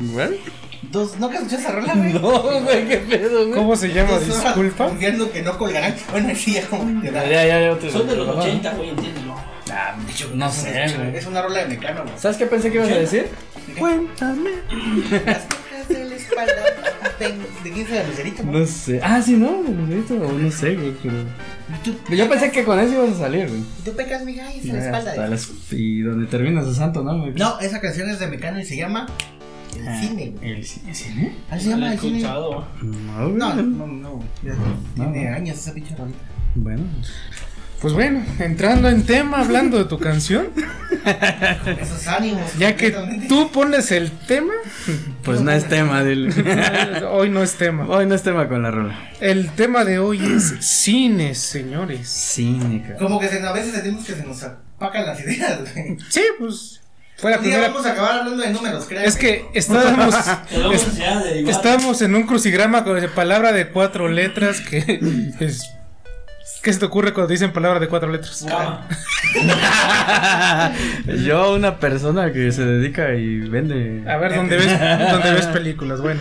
¿Güey? Dos, ¿No que escuchas esa rola, güey? No, güey, qué pedo, güey. ¿Cómo se llama? Dos horas Disculpa. Confiando que no colgarán. Bueno, sí, ya como Ya, ya, ya, te- Son de los 80, güey, entiéndelo. Ah, no sé, güey. Es una rola de mecano, güey. ¿Sabes qué pensé que ibas a decir? Cuéntame. Las cosas de la espalda. ¿De quién es la lucerito? no? No sé. Ah, sí, no, de Lucerito, o no sé, güey, pero. ¿Tú, Yo pensé que con eso ibas a salir, güey. tú pecas, mija, y es la espalda. hasta las- Y donde termina su santo, ¿no? güey? No, esa canción es de mecano y se llama El Ah, Cine, güey. ¿El cine? ¿Cine? ¿Así se llama el cine? escuchado. No. No, no, no. Ya Tiene no. años esa pinche rolita. Bueno. Pues bueno, entrando en tema, hablando de tu canción, Esos ánimos. ya que tú pones el tema, Pues no es tema del. hoy no es tema. Hoy no es tema con la rola. El tema de hoy es cines, señores. Cínica. Como que a veces sentimos que se nos apacan las ideas, güey. Sí, pues fue la primera. vamos a acabar hablando de números, creo. Es que estábamos, es- estábamos en un crucigrama con esa palabra de cuatro letras que es- ¿Qué se te ocurre cuando dicen palabra de cuatro letras? Cama. Yo, una persona que se dedica y vende. A ver, ¿dónde ves, dónde ves películas? Bueno,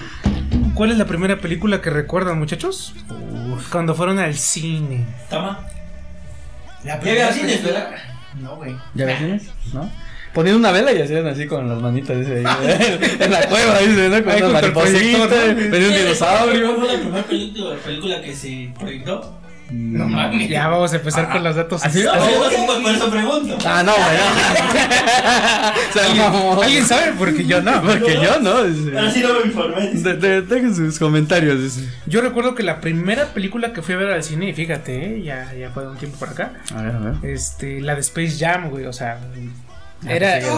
¿cuál es la primera película que recuerdan, muchachos? Cuando fueron al cine. Cama. La Ya primera veo cines, ¿verdad? No, güey. ¿Ya ves tienes? ¿No? Ponían una vela y hacían así con las manitas dice, ahí, en la cueva, dice, ¿no? Con Ahí una junto al mariposita, proyector, ¿no? venía un ¿Cuál dinosaurio. fue la primera película, película que se proyectó? No mames. Ya vamos a empezar con los datos. así- No, no, no, por eso pregunto. Ah, no, güey. Mamó. ¿Alguien sabe? Porque yo no. Porque yo no. Ahora dice. sí no me informé. De- de- Dejen sus comentarios. dice. Yo recuerdo que la primera película que fui a ver al cine, y fíjate, ¿eh? ya, ya fue un tiempo por acá, A ver, a ver. este, la de Space Jam, güey, o sea, Ah, era... pues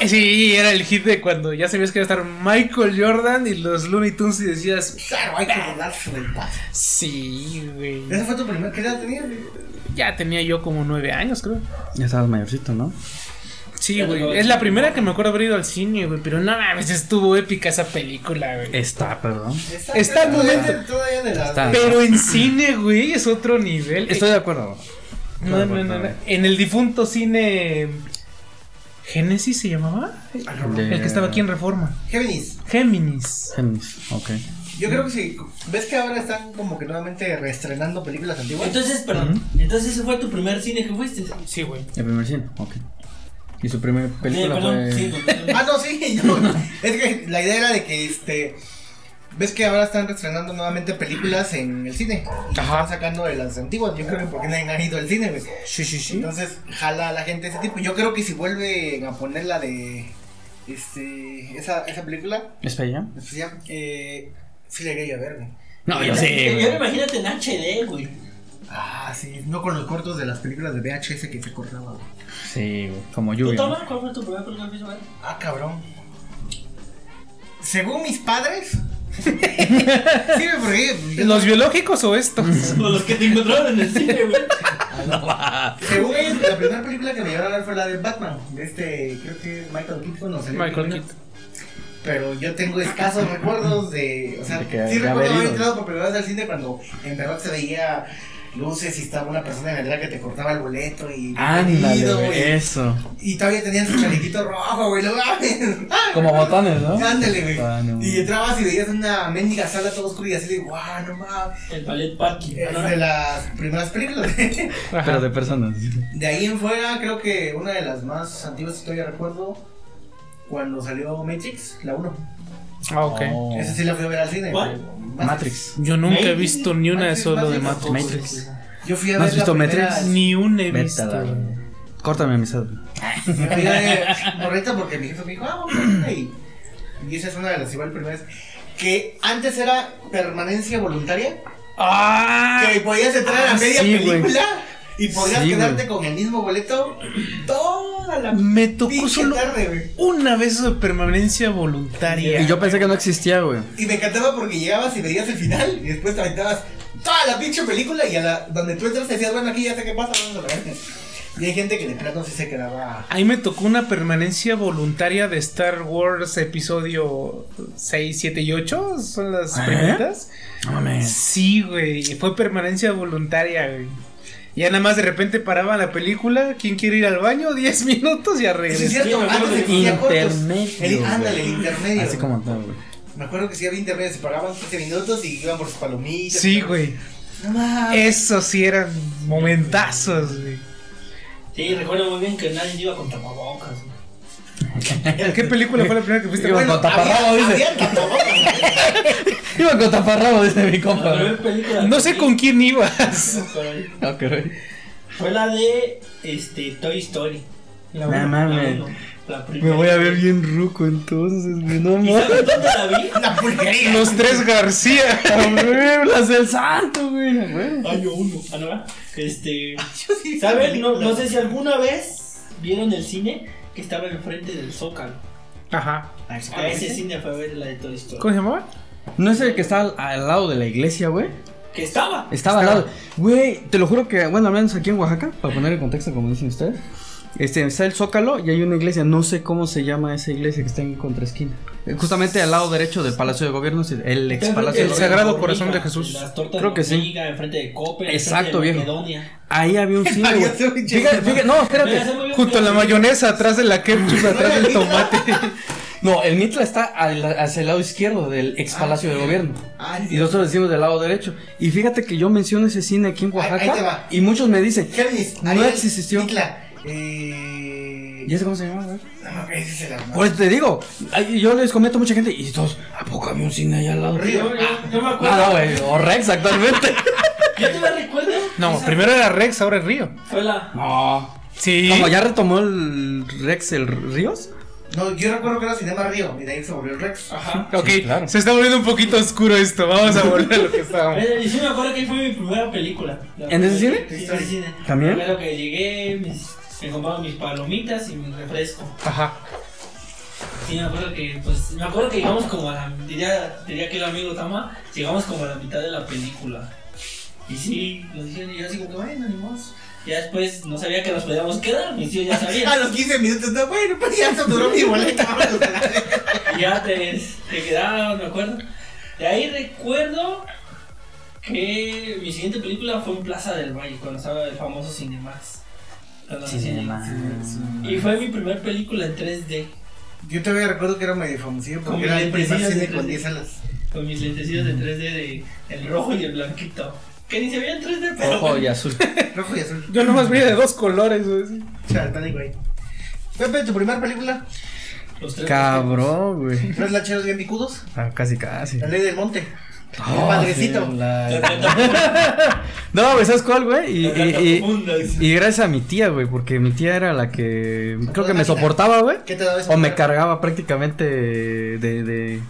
Eh, Sí, era el hit de cuando ya sabías que iba a estar Michael Jordan y los Looney Tunes y decías, Claro, hay que darse del paso. sí, güey. ¿Esa fue tu primera? ¿Qué edad tenías? güey? Ya tenía yo como nueve años, creo. Ya estabas mayorcito, ¿no? Sí, güey. Es la primera que me acuerdo haber ido al cine, güey. Pero no mames, estuvo épica esa película, güey. Está, perdón. Está al todavía- momento- Todavía de las. Está. Pero en cine, güey, es otro nivel. Estoy de acuerdo. No, no, no, no. En el difunto cine. ¿Génesis se llamaba? De- El que estaba aquí en Reforma. Géminis. Géminis. Géminis, ok. Yo creo que sí. ¿Ves que ahora están como que nuevamente reestrenando películas antiguas? Entonces, perdón. Entonces, ese fue tu primer cine que fuiste. Sí, güey. El primer cine, ok. Y su primera Sí, película perdón. fue. Sí. Ah, no, sí, no. es que la idea era de que este. ¿Ves que ahora están reestrenando nuevamente películas en el cine? Y Ajá. están sacando de las antiguas. Yo creo que porque nadie ha ido al cine, güey. Sí, sí, sí. Entonces, jala a la gente ese tipo. Yo creo que si vuelven a poner la de. Este. Esa, esa película. Pues ya, eh. Sí, la iría a ver, güey. No, yo sé. güey. imagínate en HD, güey. Ah, sí. No con los cortos de las películas de VHS que se cortaba, güey. Sí, güey. Como ¿Tú, lluvia. Toma? ¿Cuál fue tu primera película ver? Ah, cabrón. Según mis padres. sí, güey, porque. yo- ¿Los biológicos o estos? Con los que te encontraron en el cine, güey. Según ellos, la primera película que me llevaron a ver fue la de Batman. De este, creo que Michael Keaton no sé. Michael Keaton. Pero yo tengo escasos recuerdos de. O sea, De que- sí de recuerdo haber entrado por primera vez al cine cuando en verdad se veía luces y estaba una persona en la entrada que te cortaba el boleto y. Ándale, güey, güey. eso. Y todavía tenían su chalequito rojo, güey. Lo. Ah, Como botones, ¿no? Ándale, güey. Ah, no. Y entrabas y veías una mendiga sala toda oscura y así de, guau, no mames. El ballet parking. Es ¿no? de las primeras películas. Pero de personas. De ahí en fuera, creo que una de las más antiguas que todavía recuerdo, cuando salió Matrix, la 1. Ah, ok. Oh. Esa sí la fui a ver al cine. ¿Cuál? Matrix. Yo nunca he visto ni una de solo de Matrix, Matrix. Yo fui a ¿No ver has visto la primera- Matrix? Ni una he visto. a la- güey. Córtame amistad. Yo fui a ver morrita porque mi jefe me dijo, ah, vamos a ver", y, y esa es una de las igual primeras. Que antes era permanencia voluntaria. ¡Ah! Que podías entrar a Ah, media sí, película y podías Sí, quedarte con el mismo boleto toda la Me tocó solo tarde, güey. una vez de permanencia voluntaria. Y yo pensé que no existía, güey. Y me encantaba porque llegabas y veías el final y después te aventabas toda la pinche película y a la donde tú entras decías, bueno, aquí ya sé qué pasa, vamos a ver. Y hay gente que de plano sí se quedaba. Ahí me tocó una permanencia voluntaria de Star Wars episodio 6, 7 y 8. Son las ¿Eh? primeritas. No mames. Sí, güey. Fue permanencia voluntaria, güey. Ya nada más de repente paraban la película. ¿Quién quiere ir al baño? 10 minutos y a regresar. cierto, Sí, antes que existía cortos. intermedio, El, ándale, el intermedio. Así como tal, güey. Me acuerdo que sí había intermedio, se pagaban 15 minutos y iban por sus palomitas. Sí, güey. No mames. Eso sí eran momentazos, güey. Sí, recuerdo muy bien que nadie iba con tapabocas. güey. ¿Qué película fue la primera que fuiste Iba ver? con taparrabo, había, dice. Iba con taparrabo, dice mi compa. La No sé con quién ibas. No, caray. Fue la de este, Toy Story. La uno. La mames. uno, la Me voy a ver bien ruco entonces, güey. No ¿Y mames. dónde la vi? Una pulquería. Los tres García. Las del santo, güey. Año uno. Ah, no, ¿verdad? Este. ¿Saben? No, no sé si alguna vez vieron el cine que estaba enfrente del Zócalo. Ajá. A ese ¿sí? cine fue a ver la de Toy Story. ¿Cómo se llamaba? ¿No es el que está al, al lado de la iglesia, güey? Que estaba. Estaba al lado. Güey, te lo juro que, bueno, al menos aquí en Oaxaca, para poner en contexto, como dicen ustedes, este, está el Zócalo y hay una iglesia. No sé cómo se llama esa iglesia que está en contraesquina. Justamente al lado derecho del Palacio de Gobierno, el ex Palacio de El Gobierno. Sagrado Corazón de Jesús. Las tortas Creo que de sí. enfrente de Coppel, Exacto, enfrente de viejo. Ahí había un cine, güey. Fíjate, no, espérate. Junto a la mayonesa, atrás de la ketchup, atrás del tomate. No, el Mitla está al- hacia el lado izquierdo del ex Palacio de Gobierno. Ah, sí, Y nosotros decimos del lado derecho. Y fíjate que yo menciono ese cine aquí en Ahí- ahí te Oaxaca. va. Y muchos me dicen, No Ariel, existió. Mitla, eh... ¿y ese cómo se llama? No, no, ese es el arma. Pues te digo, yo les comento a mucha gente y todos, ¿a poco había un cine ahí al lado? Río. Yo, me acuerdo. Ah, no, güey, o Rex actualmente. Yo te me recuerdo. No, esa primero era Rex, ahora es Río. Fue la. No. Sí. Como ya retomó el Rex el Ríos. No, yo recuerdo que era Cinema Río y de ahí se volvió el Rex. Ajá. Ok, Sí, claro. se está volviendo un poquito oscuro esto. Vamos a volver a lo que estábamos. Eh, Y sí me acuerdo que ahí fue mi primera película. La ¿En ese cine? Sí, en ese cine. ¿También? Primero que llegué, mis- me compraba mis palomitas y mi refresco. Ajá. Sí, me acuerdo que, pues, me acuerdo que llegamos como a la, diría, diría que el amigo Tama, llegamos como a la mitad de la película. Y sí, nos dijeron, y yo así como que, bueno, ni más. Ya después no sabía que nos podíamos quedar, mis tíos ya A sabían. los 15 minutos, no, bueno, pues ya se duró mi boleta. a y ya te, te quedaban, me acuerdo. De ahí recuerdo que mi siguiente película fue en Plaza del Valle, cuando estaba el famoso Cinemax. Cuando nací. Y fue mi primer película en 3D, Yo todavía recuerdo que era medio famosillo Con porque era el primer lentecillos cine de con 3D. 10 salas. con mis lentecitos de 3D de el rojo y el blanquito. Que ni se veía en 3D, pero. Rojo y azul. Rojo y azul. Yo nomás vi de dos colores, güey. Chartanic, güey. Pepe, tu primera película. Los tres Cabrón, güey. ¿Tres lacheros bien picudos? Ah, casi, casi. La ley del monte. Oh, padrecito. sí, la- perfectos. No, güey, ¿sabes cuál, güey? Y, gracias a mi tía, güey, porque mi tía era la que creo que me soportaba, güey. ¿Qué te daba O me cargaba prácticamente de, de...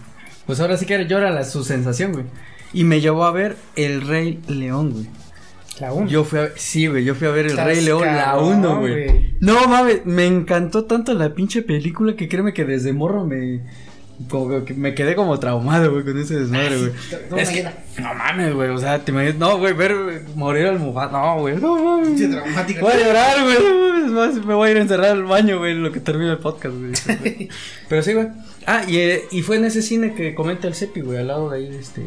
Pues ahora sí que era- yo era la, su sensación, güey. Y me llevó a ver El Rey León, güey. La 1. Yo fui a sí, güey, yo fui a ver El Rey León, la cabrón, 1, güey. güey. No, mames, me encantó tanto la pinche película que créeme que desde morro me... Como que me quedé como traumado, güey, con ese desmadre, güey. Es que, llena. no mames, güey, o sea, te imaginas, no, güey, ver güey, morir al Mufasa, no, güey, no mames. Voy a llorar, güey, no mames, más, me voy a ir a encerrar al baño, güey, en lo que termine el podcast, güey. Pero sí, güey. Ah, y, eh, y fue en ese cine que comenta el Cepi, güey, al lado de ahí, este,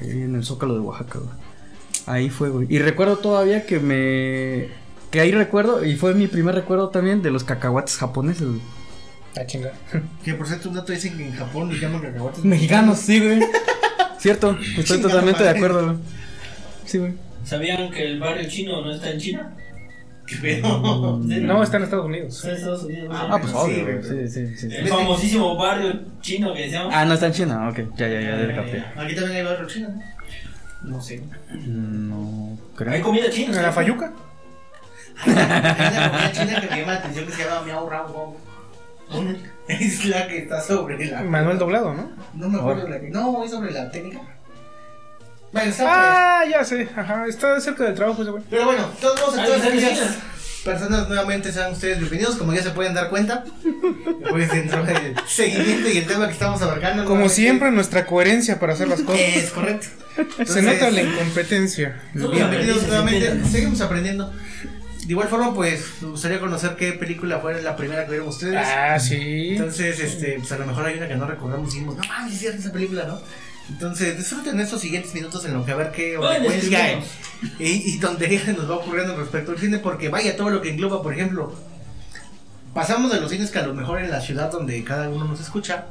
ahí en el Zócalo de Oaxaca, güey. Ahí fue, güey. Y recuerdo todavía que me... Que ahí recuerdo, y fue mi primer recuerdo también de los cacahuates japoneses, güey. La chinga. Que por cierto, un dato dicen que en Japón les llaman cacahuates. Mexicanos, sí, güey. Cierto, estoy totalmente de madre. acuerdo, güey. Sí, güey. ¿Sabían que el barrio chino no está en China? ¿Qué pedo? No, está en Estados Unidos. Está en Estados Unidos. ¿no? Ah, pues obvio, güey. Sí, sí, sí. sí. El famosísimo barrio chino que decíamos. Ah, no está en China, ok. Ya, ya, ya, ya capté. Aquí también hay barrio chino, ¿no? No sé. No Hay creo. comida china. ¿En la Fayuca? Hay una comida china que me llama la atención que se llama Miao Rao Gong. Es la que está sobre la. Manuel Doblado, ¿no? No me acuerdo la que. No, es sobre la técnica. Bueno, está Ah, ya sé. Ajá, está cerca del trabajo ese güey. Pero bueno, todos modos, a Ay, todas ¿sabes aquellas China? personas nuevamente sean ustedes bienvenidos, como ya se pueden dar cuenta. Pues dentro del seguimiento y el tema que estamos abarcando. Como siempre, nuestra coherencia para hacer las cosas. Es correcto. Se Entonces, nota la incompetencia. Bienvenidos nuevamente, seguimos aprendiendo. De igual forma, pues, me gustaría conocer qué película fue la primera que vieron ustedes. Ah, sí. Entonces, este, pues a lo mejor hay una que no recordamos y dijimos, no mames, es cierto esa película, ¿no? Entonces, disfruten estos siguientes minutos en lo que a ver qué frecuencia y, y se nos va ocurriendo respecto al cine, porque vaya todo lo que engloba, por ejemplo, pasamos de los cines que a lo mejor en la ciudad donde cada uno nos escucha,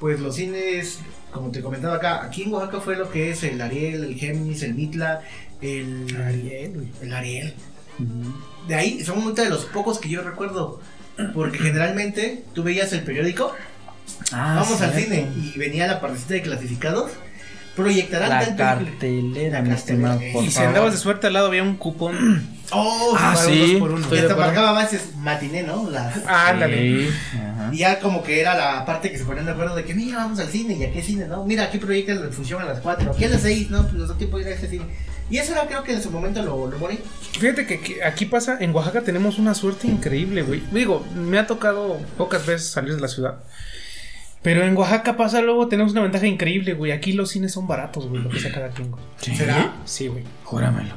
pues los cines, como te comentaba acá, aquí en Oaxaca fue lo que es el Ariel, el Géminis, el Mitla, el Ariel, el Ariel. De ahí son muchos de los pocos que yo recuerdo, porque generalmente tú veías el periódico Ah, Vamos al cine y venía la partecita de clasificados. Proyectarán La tal película. cartelera, La mi estimado. cartelera. por Y si andabas de suerte al lado había un cupón. Oh, Ah, sí. por uno. marcaba más es matiné, ¿no? La- Ándale. Sí, ajá. y ya como que era la parte que se ponían de acuerdo de que, mira, vamos al cine. ¿Y a qué cine, no? Mira, aquí proyectan la función a las 4. Aquí a las 6, ¿no? Pues nos da tiempo ir a este cine. Y eso era, creo que en su momento lo, lo bonito. Fíjate que que aquí pasa, en Oaxaca tenemos una suerte increíble, güey. Digo, me ha tocado pocas veces salir de la ciudad. Pero en Oaxaca pasa luego, tenemos una ventaja increíble, güey. Aquí los cines son baratos, güey, lo que sea cada quien, güey. Sí. ¿Será? Sí, güey. Júramelo.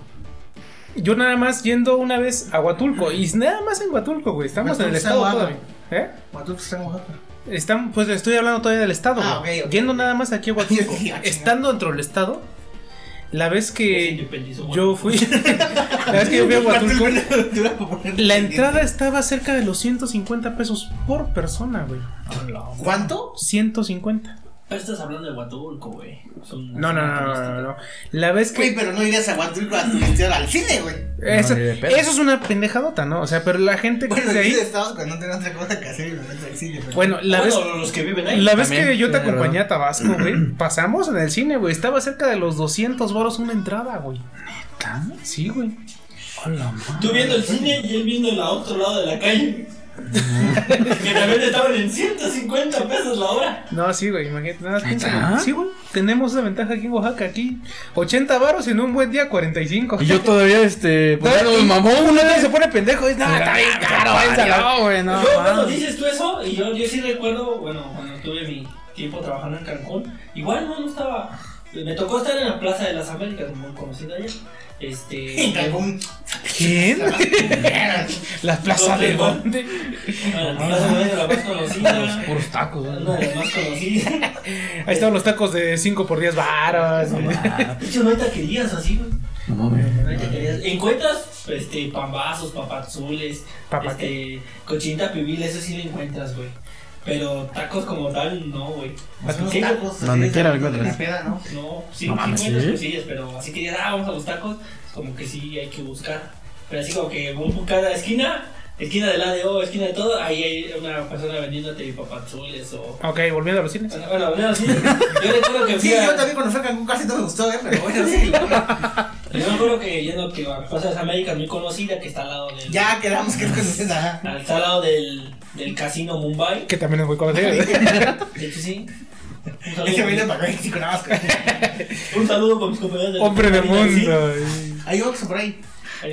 Yo nada más yendo una vez a Huatulco, y nada más en Huatulco, güey. Estamos en el Huatulco estado todavía. ¿Eh? ¿Cuánto está en Oaxaca? Están, pues estoy hablando todavía del estado, Ah, güey. ok, ok. Yendo nada más aquí a Huatulco. Estando dentro del estado, la vez que yo fui. la vez que yo fui a Huatulco. La entrada estaba cerca de los 150 pesos por persona, güey. ¿Cuánto? 150. Pero estás hablando de Huatulco, güey. No, no, no, no, no, no. La vez Güey, que. pero no irías a Huatulco a turistear al cine, güey. Eso, eso es una pendejadota, ¿no? O sea, pero la gente que Bueno, es de aquí ahí. Estados cuando no otra cosa que hacer y me meto al cine. pero- Bueno, la vez. Los que viven ahí. La vez También, que yo te acompañé a Tabasco, güey, pasamos en el cine, güey. Estaba cerca de los 200 baros una entrada, güey. Sí, güey. Hola. Tú viendo el cine y él viendo el otro lado de la calle. Que también estaban en 150 pesos la hora. No, sí, güey, imagínate. Nada piénsalo. Sí, güey. Tenemos esa ventaja aquí en Oaxaca. Aquí 80 baros en un buen día 45. Y yo todavía, este, pues, No, ya nos mamó, uno se pone pendejo. Es nada, está bien caro, la- No, güey, no. mames. dices tú eso, y yo, yo sí recuerdo, bueno, cuando tuve mi tiempo trabajando en Cancún, igual no, no estaba. Me tocó estar en la Plaza de las Américas, muy conocida allá. Este. Cancún. ¿Quién? ¿La plaza de ¿Dónde, la Plaza de la más conocida. Puros tacos, Una güey. de las más conocidas. Ahí estaban los tacos de 5 por 10 varos. Ah, De hecho, no hay taquerías así, güey. No mames. No hay taquerías. Encuentras este, pambazos, papazules, ¿Papa este, cochinita pibil, eso sí lo encuentras, güey. Pero tacos como tal, no, güey. Los Sí, tacos. Donde quiera lo de peda, ¿no? No, sí, No sí mames, ¿sí? cosillas, pero así que ya ah, vamos a los tacos, como que sí hay que buscar. Pero así como que un, cada esquina, esquina del ADO, esquina de todo, ahí hay una persona vendiéndote papazules o. Ok, volviendo a los cines. Bueno, bueno, bueno, sí. Yo recuerdo que Sí, fui a- yo también cuando fui a Cancún casi no me gustó, ¿eh? Pero bueno, sí. Yo me acuerdo que yendo que a Plaza Américas, muy conocida, que está al lado del. ya quedamos que es conocida. Está al lado del, del casino Mumbai. Que también es muy conocido. De hecho, sí. Un Ese saludo, viene para acá y con Navasco. un saludo con mis compañeros del Hombre de Marina, sí. mundo. Hay Oxxo por ahí.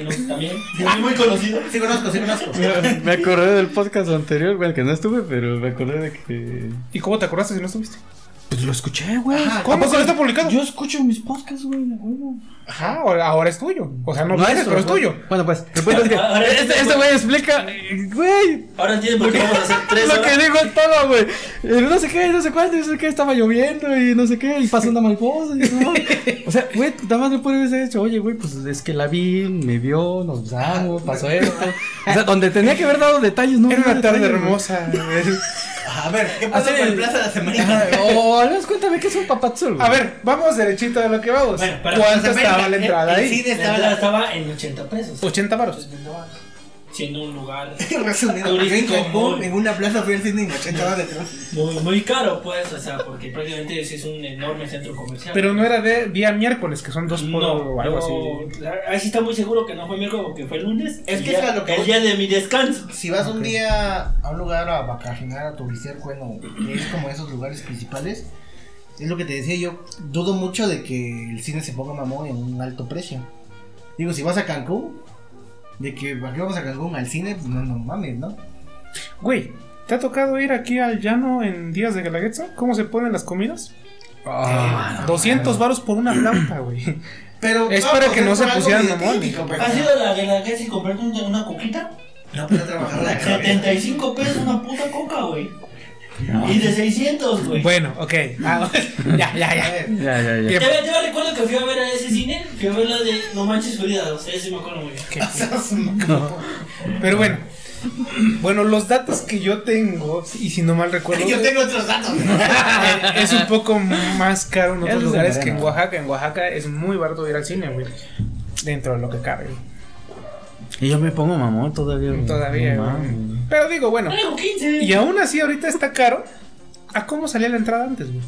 No, también. Muy, muy conocido. Sí conozco, sí conozco. Me- Me acordé del podcast anterior, güey, que no estuve, pero me acordé de que. ¿Y cómo te acordaste si no estuviste? Pues lo escuché, güey. ¿Cómo? ¿Se está publicado? Yo escucho mis podcasts, güey, de huevo. Ajá, ahora, ahora es tuyo. O sea, no, vienes, pero es tuyo. Bueno, pues, es que Ahora este, este este güey explica, güey, Ahora entienden por qué vamos a hacer tres lo que digo es todo, güey. No sé qué, no sé cuánto, no sé qué, estaba lloviendo y no sé qué, y pasó una mariposa. Y no. O sea, güey, nada más me puede haber dicho, oye, güey, pues es que la vi, me vio, nos besamos, pasó esto. O sea, donde tenía que haber dado detalles, no. Era no una tarde detalles, güey. A ver, ¿qué pasa Así- con el Plaza de las Américas? O al menos cuéntame qué es un papazul. A ver, vamos derechito de lo que vamos. Bueno, para ¿Cuánto estaba la entrada el ahí? cine La estaba estaba en 80 pesos. 80 varos. 80 varos. Siendo un lugar Resumido, yo en Turístico, Cancún, muy- en una plaza fui al cine y 80 va detrás. muy, muy caro, pues, o sea, porque prácticamente ese es un enorme centro comercial. Pero no era de día miércoles, que son dos por no, o algo yo- así. Ahí sí está muy seguro que no fue miércoles porque fue lunes. Es el que es lo que el día de mi descanso. Si vas un Ok. día a un lugar a vacacionar, a turistear, bueno, que es como esos lugares principales, es lo que te decía yo, dudo mucho de que el cine se ponga mamón en un alto precio. Digo, si vas a Cancún, de que ¿para qué vamos a Cancún? Al cine, pues no, no mames, ¿no? Güey, ¿te ha tocado ir aquí al llano en días de Galaguetza? ¿Cómo se ponen las comidas? Ah, no, 200 varos por una flauta, güey. Pero Es para que no se pusieran mamones. pero- ¿Has ido a la casa y comprarte una, una coquita? No puedo trabajar la cabeza. 75 pesos una puta coca, güey. Y de 600, güey. Bueno, ok. Ah, ya, ya, A ya. ver, Ya, ya, ya. Te, te recuerdo que fui a ver a ese cine, fui a ver la de No Manches Frida, o sea, ese me acuerdo muy bien. Pero bueno. Bueno, los datos que yo tengo, y si no mal recuerdo, Yo tengo otros datos. eh, es un poco más caro en otros lugares que en Oaxaca. En Oaxaca es muy barato ir al cine, güey. Dentro de lo que cabe. Y yo me pongo mamón todavía. güey. Todavía, No güey. Pero digo, bueno. Tengo 15. Y aún así ahorita está caro. ¿A cómo salía la entrada antes, güey?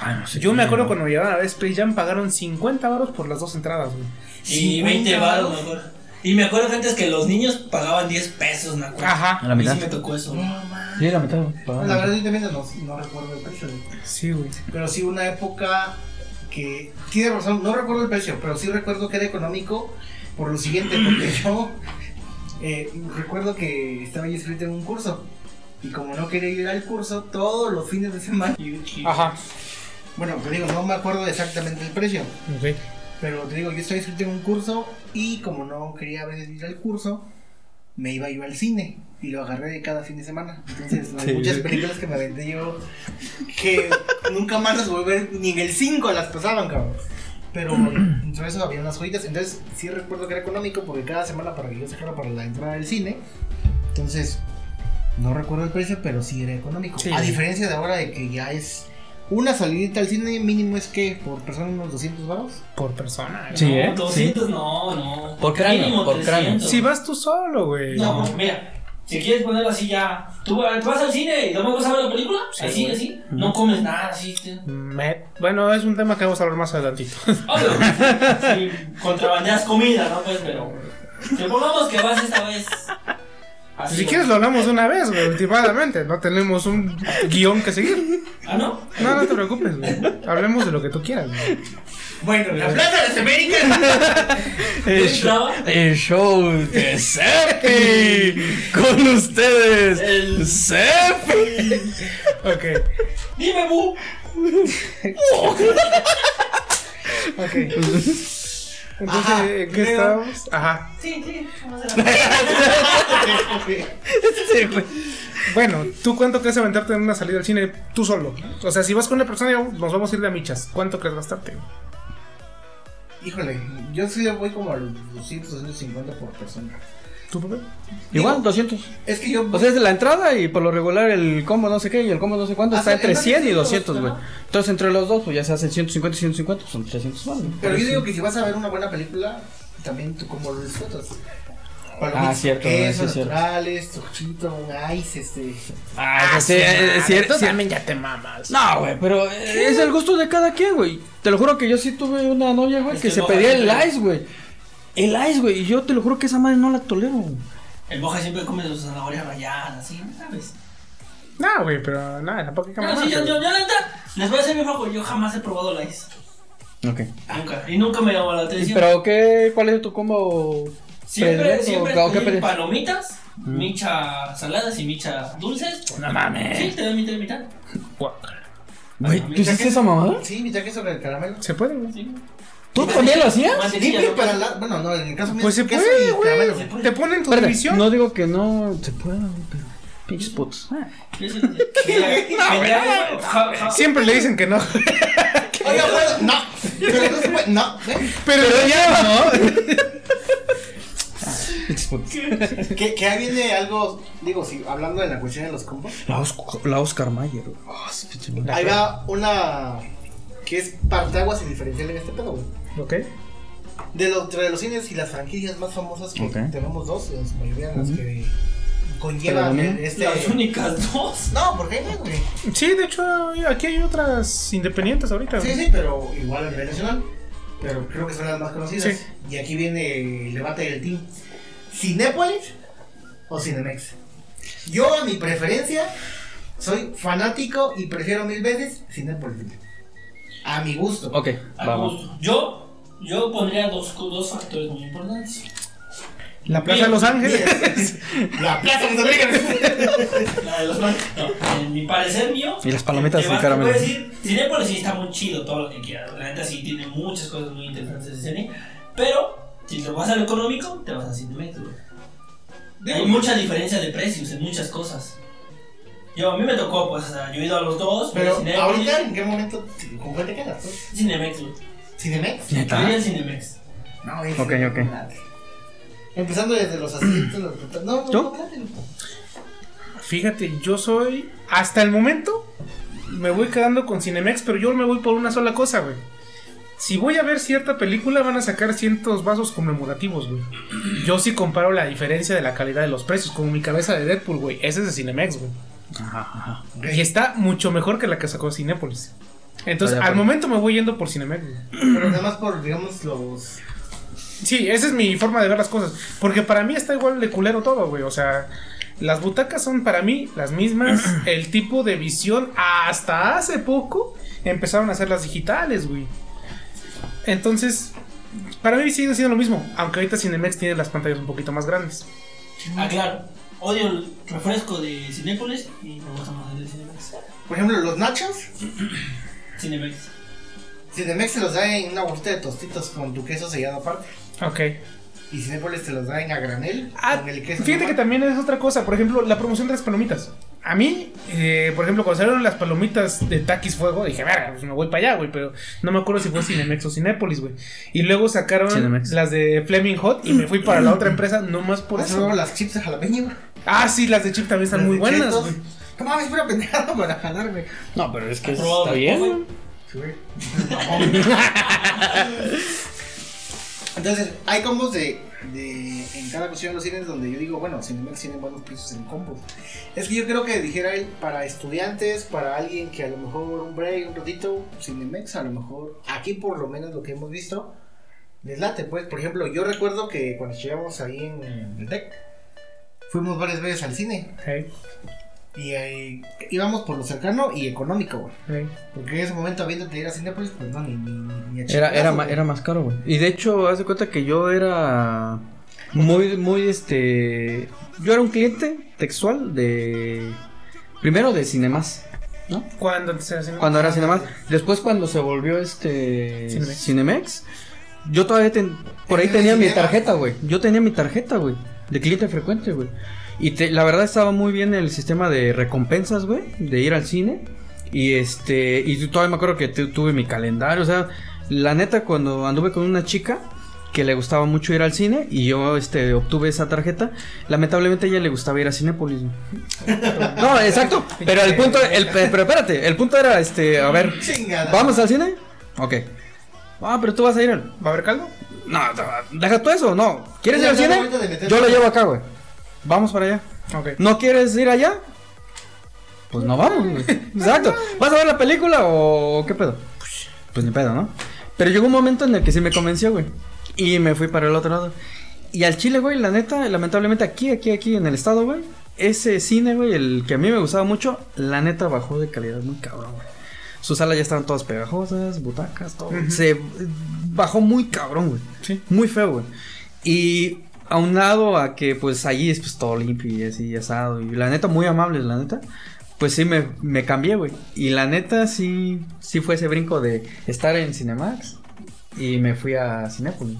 Ay, no sé Yo me acuerdo no. cuando me llevaron a ver Space Jam pagaron 50 baros por las dos entradas, güey. Y 20 baros, me acuerdo. Y me acuerdo que antes que los niños pagaban 10 pesos, me acuerdo. Ajá. A la mitad. sí me tocó eso. No, man. Sí, la mitad. güey. La verdad, yo también no, no recuerdo el precio. güey. Sí, güey. Pero sí, una época que. Tiene razón, no recuerdo el precio, pero sí recuerdo que era económico por lo siguiente, porque yo eh, recuerdo que estaba yo inscrito en un curso. Y como no quería ir al curso, todos los fines de semana. Ajá. Bueno, te digo, no me acuerdo exactamente el precio. Ok. Pero te digo, yo estoy inscrito en un curso y como no quería a veces ir al curso, me iba yo al cine y lo agarré de cada fin de semana. Entonces, hay Sí. muchas películas que me aventé yo que nunca más las volví a ver, ni en el 5 las pasaban, cabrón. Pero entre eso había unas joyitas. Entonces, sí recuerdo que era económico porque cada semana para que yo sacara para la entrada del cine. Entonces, no recuerdo el precio, pero sí era económico. Sí. A diferencia de ahora de que ya es una salidita al cine mínimo es que por persona unos 200 baros. Por persona. Sí, no, ¿eh? 200 no, no. Por cráneo, por cráneo. 300. Si vas tú solo, güey. No, pues, mira, si quieres ponerlo así ya, tú vas al cine y no me vas a ver la película, Sí, así, güey. así, no comes nada, así. Me- Bueno, es un tema que vamos a hablar más adelantito. Obvio, si contrabandeas comida, ¿no? Pues, pero supongamos que vas esta vez. así, si quieres lo hablamos de una vez, güey, últimamente. No tenemos un guion que seguir. Ah, ¿no? No, no te preocupes, güey. Hablemos de lo que tú quieras, güey. Bueno, la Plaza de las Américas. El show- el show de Seppi. Con ustedes. El- Seppi. Ok, Dime, Bu. ok. Entonces, Ajá, ¿en ¿qué estábamos? Ajá. Sí, sí, vamos a. Bueno, ¿tú cuánto crees aventarte en una salida al cine tú solo? O sea, si vas con una persona, nos vamos a ir de a michas. ¿Cuánto crees gastarte? Híjole, yo sí le voy como a los 200, 250 por persona. ¿Tú, Pepe? Igual, 200. Es que yo. O sea, es de la entrada y por lo regular el combo no sé qué y el combo no sé cuánto Ah, está entre entonces 100 y sí, 200, güey. Entonces entre los dos, pues ya se hacen 150 y 150, pues son 300 baros. pero yo digo que si vas a ver una buena película, también tú como lo disfrutas. Ah, cierto, queso, sí es cierto. naturales, tochito, un ice, este. Ah, sí, eh, sí, Tú sí. también ya te mamas. No, güey, pero eh, es el gusto de cada quien, güey. Te lo juro que yo sí tuve una novia, güey, Es que que se pedía el ice, güey. El ice, güey, y yo te lo juro que esa madre no la tolero. güey. El moja siempre come sus zanahorias rayadas, ¿sí? ¿Sabes? No, güey, pero nada, tampoco hay que No, sí, yo, yo, yo, la neta, les voy a hacer mi juego. Yo jamás he probado la ice. Ok. Nunca. Y nunca me llamó la ¿Y atención. pero qué, cuál es tu combo? Siempre, siempre ¿O qué pedí palomitas, micha saladas y micha dulces. No mames. Sí, te doy mitad y mitad. Güey, ¿tú hiciste esa mamada? Sí, mi taque sobre el caramelo. ¿Se puede, güey? Sí. ¿Tú también lo hacías? Sí, Mantequilla, pero ¿no? para la. Bueno, no, en el caso mío. Pues se queso puede, güey. Te ponen tu Espérate, división. no digo que no se pueda, güey, pero pinches putos. Ah. Siempre le dicen que no. Oiga, bueno, no. Pero no se puede. No. Pero, ya no. Pinches putos. Que, ahí viene algo. Digo, si hablando de la cuestión de los combos. La, Oscar, la Oscar Mayer, güey. Ah, pinche madre. Ahí va una. Que es parteaguas y diferencial en este pedo, güey. Ok. De, los de los cines y las franquicias más famosas que Ok. tenemos dos, en su mayoría las Ujú. que conllevan este. Las únicas dos. No, ¿por qué, güey? Sí, de hecho, aquí hay otras independientes ahorita. Sí, güey. sí, pero igual a nivel nacional. Pero creo que son las más conocidas. Sí. Y aquí viene el debate del team. ¿Cinépolis o Cinemex? Yo, a mi preferencia, soy fanático y prefiero mil veces Cinépolis. A mi gusto. Ok, A vamos. gusto. Yo, yo pondría dos, dos factores muy importantes. La Plaza de Los Ángeles. La Plaza de los Américas. La de los No, en mi parecer mío. Y las palomitas de caramelo. Decir, Cinépolis sí está muy chido todo lo que quieras. La neta sí tiene muchas cosas muy interesantes ese cine. Pero, si te vas a lo económico, te vas a Cinemex, güey. Hay mucha diferencia de precios en muchas cosas. Yo, a mí me tocó, pues, o sea, yo he ido a los dos. Pero Cinépolis, ahorita, ¿en qué momento? ¿Con cuál te quedas? tú? Cinemex, güey. ¿Cinemex? ¿Neta? Yo iría Cinemex. No, es Ok, ok. Empezando desde los asientos, los No, no, ¿Yo? Fíjate, yo soy. Hasta el momento. Me voy quedando con Cinemex, pero yo me voy por una sola cosa, güey. Si voy a ver cierta película, van a sacar cientos vasos conmemorativos, güey. Yo sí comparo la diferencia de la calidad de los precios, como mi cabeza de Deadpool, güey. Ese es de Cinemex, güey. Ajá. Y está mucho mejor que la que sacó Cinépolis. Entonces, Vaya, al momento me voy yendo por Cinemex, güey. Pero nada más por, digamos, los. Sí, esa es mi forma de ver las cosas. Porque para mí está igual de culero todo, güey. O sea, las butacas son para mí las mismas. el tipo de visión, hasta hace poco, empezaron a hacer las digitales, güey. Entonces, para mí sigue siendo lo mismo. Aunque ahorita Cinemex tiene las pantallas un poquito más grandes. Ah, claro. Odio el refresco de Cinépolis y me gusta más el de Cinemex. Por ejemplo, los nachos. Cinemex. Cinemex te los da en una bolsita de tostitos con tu queso sellado aparte. Ok. Y Cinépolis te los da en a granel Ah, con el queso. fíjate que también es otra cosa. Por ejemplo, la promoción de las palomitas. A mí, eh, por ejemplo, cuando salieron las palomitas de Takis Fuego, dije, verga, pues me voy para allá, güey. Pero no me acuerdo si fue Cinemex o Cinépolis, güey. Y luego sacaron Cinemex. las de Fleming Hot y me fui para la otra empresa, no más por Por eso las chips de jalapeño. güey. Ah, sí, las de chip también están Las muy buenas, güey. No mames, pura pendejada para jalarme. No, pero es que ¿Has probado está bien. Popeye? güey. Sí, güey. Entonces, hay combos de, de. En cada cuestión de los cines donde yo digo, bueno, Cinemex tiene buenos precios en combos. Es que yo creo que dijera él, para estudiantes, para alguien que a lo mejor un break, un ratito, Cinemex, a lo mejor, aquí por lo menos lo que hemos visto, les late, pues. Por ejemplo, yo recuerdo que cuando llegamos ahí en el TEC, fuimos varias veces al cine. Hey, Y ahí íbamos por lo cercano y económico, güey. Porque en ese momento, habiéndote ir a Cinepolis, pues no, ni, ni, ni a Era, chingazos, era, ma- era más caro, güey. Y de hecho, haz de cuenta que yo era muy, muy, este... Yo era un cliente textual de... Primero de Cinemas, ¿no? ¿Cuándo antes era Cinemex? Cuando era Cinemas. Después cuando se volvió este... Cinemex. Cinemex. yo todavía ten- por ahí ¿En el tenía mi tarjeta, güey. Yo tenía mi tarjeta, güey. De cliente frecuente, güey. Y te- la verdad estaba muy bien el sistema de recompensas, güey. De ir al cine. Y este... Y todavía me acuerdo que tu- tuve mi calendario. O sea, la neta cuando anduve con una chica que le gustaba mucho ir al cine y yo este obtuve esa tarjeta. Lamentablemente a ella le gustaba ir a Cinépolis. No, exacto, pero el punto el pero espérate, el punto era este, a ver. ¿vamos al cine? Ok. Ah, pero tú vas a ir al ¿Va a haber caldo? No, deja tú eso, no. ¿Quieres ir al cine? Yo lo llevo acá, güey. Vamos para allá. Ok. ¿No quieres ir allá? Pues no vamos, güey. Exacto. ¿Vas a ver la película o qué pedo? Pues ni pedo, ¿no? Pero llegó un momento en el que sí me convenció, güey. Y me fui para el otro lado. Y al Chile, güey, la neta, lamentablemente aquí, aquí, aquí en el estado, güey. Ese cine, güey, el que a mí me gustaba mucho, la neta bajó de calidad muy cabrón, güey. Sus salas ya estaban todas pegajosas, butacas, todo. Se bajó muy cabrón, güey. Sí. Muy feo, güey. Y aunado a que pues allí es pues todo limpio y así asado. Y la neta, muy amables, la neta. Pues sí me, me cambié, güey. Y la neta sí, sí fue ese brinco de estar en Cinemax. Y me fui a Cinépolis.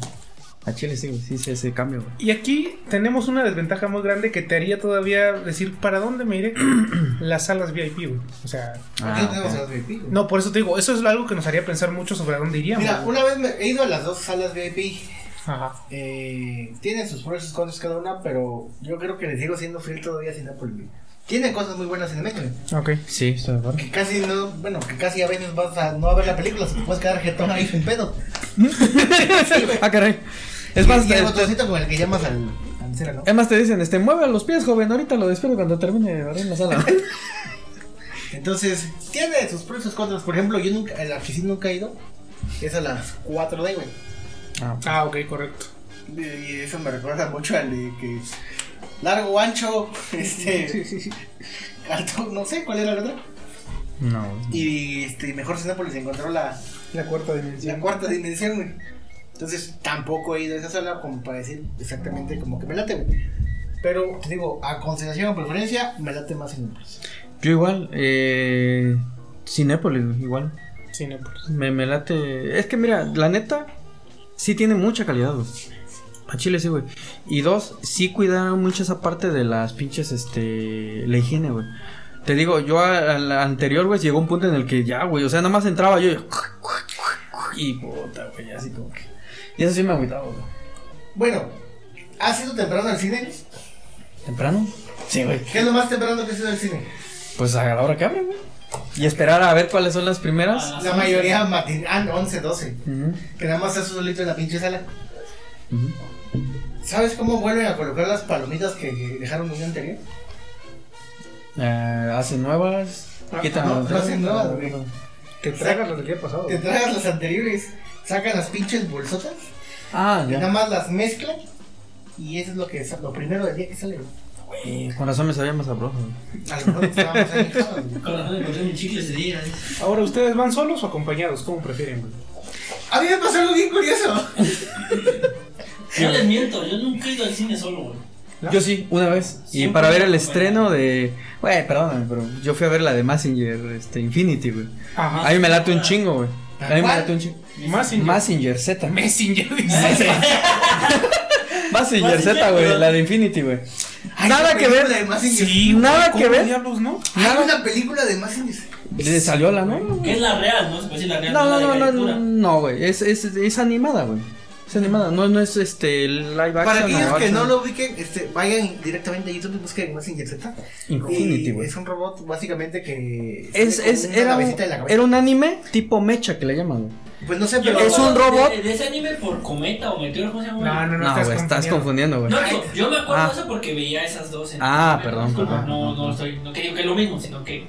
A Chile sí, güey. Sí, sí, ese cambio, güey. Y aquí tenemos una desventaja muy grande que te haría todavía decir, ¿para dónde me iré? Las salas VIP, güey. O sea, ¿Por qué Ah, tenemos ok. a las VIP? güey? no, por eso te digo, eso es algo que nos haría pensar mucho sobre a dónde iríamos. Mira, una vez me he ido a las dos salas VIP. Ajá. Eh, tienen sus pros y sus contras cada una, pero yo creo que les sigo siendo fiel todavía a Cinépolis. güey. Tienen cosas muy buenas en el metro. Ok. Sí, estoy de acuerdo. Que casi no, bueno, que casi a veces vas a no a ver la película, se te puedes quedar jetón ahí sin pedo. ah, caray. Es más, y el te- botoncito con el que llamas al, al mesero, ¿no? es más, te dicen, este, mueve los pies, joven. Ahorita lo despero cuando termine de ver en la sala. Entonces, tiene sus pros y sus contras. Por ejemplo, yo nunca, el que sí nunca he ido es a las 4D, güey. Ah, Ah, ok, correcto. Y eso me recuerda mucho al de que largo, ancho, este, alto, no sé cuál era la otra. no. Y este, mejor Cinépolis encontró la, La cuarta la dimensión. cuarta dimensión, güey. Entonces tampoco he ido a esa sala como para decir exactamente como que me late, güey. Pero te digo, a consideración o preferencia, me late más Cinépolis. Yo igual, eh. Cinépolis, igual. Cinépolis. Me, me late. Es que mira, la neta, sí tiene mucha calidad, güey. A Chile sí, güey. Y dos, sí cuidaron mucho esa parte de las pinches, este. La higiene, güey. Te digo, yo al anterior, güey, llegó un punto en el que ya, güey, o sea, nada más entraba yo y... Y puta, güey, así como que... Y eso sí me agüitaba, güey. Bueno, ¿has ido temprano al cine? ¿Temprano? Sí, güey. ¿Qué es lo más temprano que has ido al cine? Pues a la hora que abren, güey. Y esperar a ver cuáles son las primeras. Ah, La mayoría matin ah, no, 11, 12. Ujú, Que nada más estás solito en la pinche sala. ¿Sabes cómo vuelven a colocar las palomitas que dejaron un día anterior? Eh, hacen nuevas. Ah, quitan no, las no hacen nuevas, güey. Te tragas lo del día pasado. Te tragas las anteriores, sacan las pinches bolsotas, Ah, y nada ya. más las mezclan. Y eso es lo que sa- lo primero del día que sale. güey. Güey, Con razón me sabía más sabroso. A lo mejor estábamos añejados, güey. Con razón encontré mi chicle ese día. ¿eh? Ahora, ¿ustedes van solos o acompañados? ¿Cómo prefieren, güey? A mí me pasó algo bien curioso. No les miento, yo nunca he ido al cine solo, güey. Yo sí, una vez. Y para ver el estreno de. Güey, perdóname, pero yo fui a ver la de Massinger, este, Infinity, güey. Ajá. A mí me late un chingo, güey. A mí me late un chingo. Massinger. Massinger Z. Messenger. Massinger Z, güey, la de Infinity, güey. Nada que ver. Sí, Nada que ¿cómo ver. diablos, no? Hay Nada. una película de Mazinger. Le salió la, ¿no? Que es la real, ¿no? Puede decir la real. No, no, no, no, no, güey. Es, es, es animada, güey. Es animada. No, no es este live action. Para aquellos que action. no lo ubiquen, este, vayan directamente a YouTube y busquen Mazinger Z. Infinity, güey. Es un robot básicamente que. Es, es, era, un, era un anime tipo mecha que le llaman, güey. Pues no sé, pero. Es un robot. De, de ese anime por cometa o meteoro, ¿cómo se llama? No, no, no, No, estás, güey, estás confundiendo. güey. No, yo me acuerdo Ah. de eso porque veía esas dos en Ah, perdón, No, no, no estoy. No que digo que es lo mismo, sino que.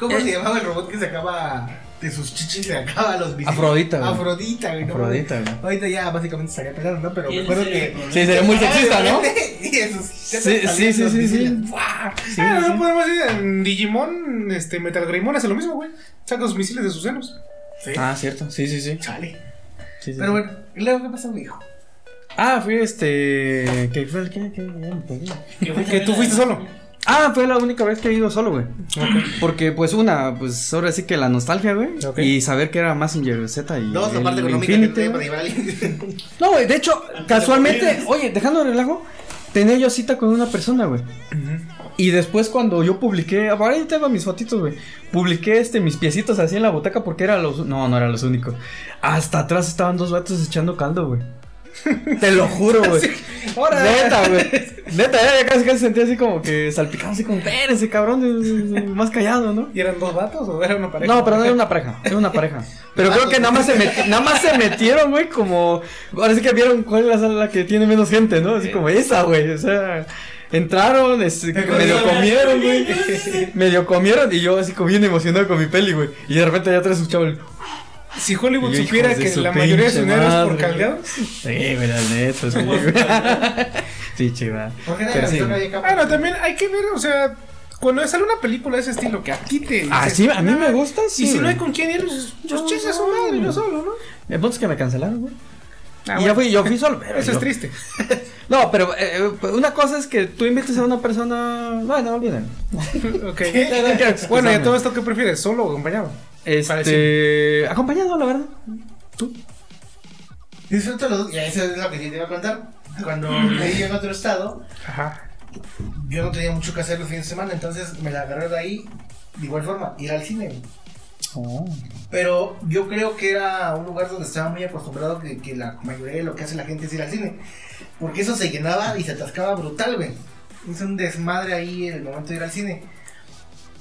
¿Cómo Es- se llamaba el robot que sacaba de sus chichis se acaba los bisitos? Afrodita, güey. Afrodita, güey. no, Afrodita, güey. Ahorita ya básicamente estaría pelando, ¿no? Pero me ¿Quién acuerdo que. Sí, sería muy sexista, ¿no? Sí, sí, sí, sí, sí. Ah, no podemos decir, en Digimon, este, Metal Greymon hace lo mismo, güey. Saca sus misiles de sus senos. Sí. Ah, cierto. Sí, sí, sí. Chale. Sí, sí, Pero bueno, ¿y luego qué pasó, mijo? Ah, fui este. ¿Qué fue el que.? Que tú fuiste solo. Ah, fue la única vez que he ido solo, güey. Ok. Porque, pues, una, pues, ahora sí que la nostalgia, güey. Ok. Y saber que era Massinger Z y. Dos, la parte económica Infinity, que para. No, güey, de hecho, casualmente, oye, dejando el relajo, tenía yo cita con una persona, güey. Y después cuando yo publiqué, ahora yo tengo mis fotitos, güey. Publiqué este mis piecitos así en la butaca porque eran los no, no eran los únicos. Hasta atrás estaban dos vatos echando caldo, güey. Te lo juro, güey. Ahora. Neta, güey. Neta, ya casi casi sentía así como que salpicado así como, ese cabrón, más callado, ¿no? ¿Y eran dos vatos o era una pareja? No, pero no era una pareja, era una pareja. Pero creo que nada más se meti- nada más se metieron, güey, como ahora sí que vieron cuál es la sala que tiene menos gente, ¿no? Así como esa, güey, o sea, entraron, este, medio comieron, güey. Medio comieron y yo así como bien emocionado con mi peli, güey. Y de repente ya atrás escuchaba el Si Hollywood yo, supiera que su la mayoría de sus dinero es por caldeados. Sí, la neta, sí, güey. Sí, chiva. ¿Por qué Pero nadie sí. Bueno, también hay que ver, o sea, cuando sale una película de ese estilo que a ti te. Ah, sí, a mí me gusta, sí. Y si no hay con quién ir, pues Yo pues chinga su solo. madre, yo solo, ¿no? El punto es que me cancelaron, güey. Ah, y ya bueno, fui, yo fui solo. pero Eso yo- es triste. No, pero eh, eh, una cosa es que tú invites a una persona. Bueno, olviden. ok. Bueno, ¿y a todo esto qué prefieres? ¿Solo o acompañado? Este. Acompañado, la verdad. ¿Tú? Disfruto los dos. Y eso es lo que te iba a contar. Cuando me yo en otro estado, Ajá. yo no tenía mucho que hacer los fines de semana, entonces me la agarré de ahí. De igual forma, ir al cine. Pero yo creo que era un lugar donde estaba muy acostumbrado que, que la mayoría de lo que hace la gente es ir al cine. Porque eso se llenaba y se atascaba brutal, güey. Es un desmadre ahí en el momento de ir al cine.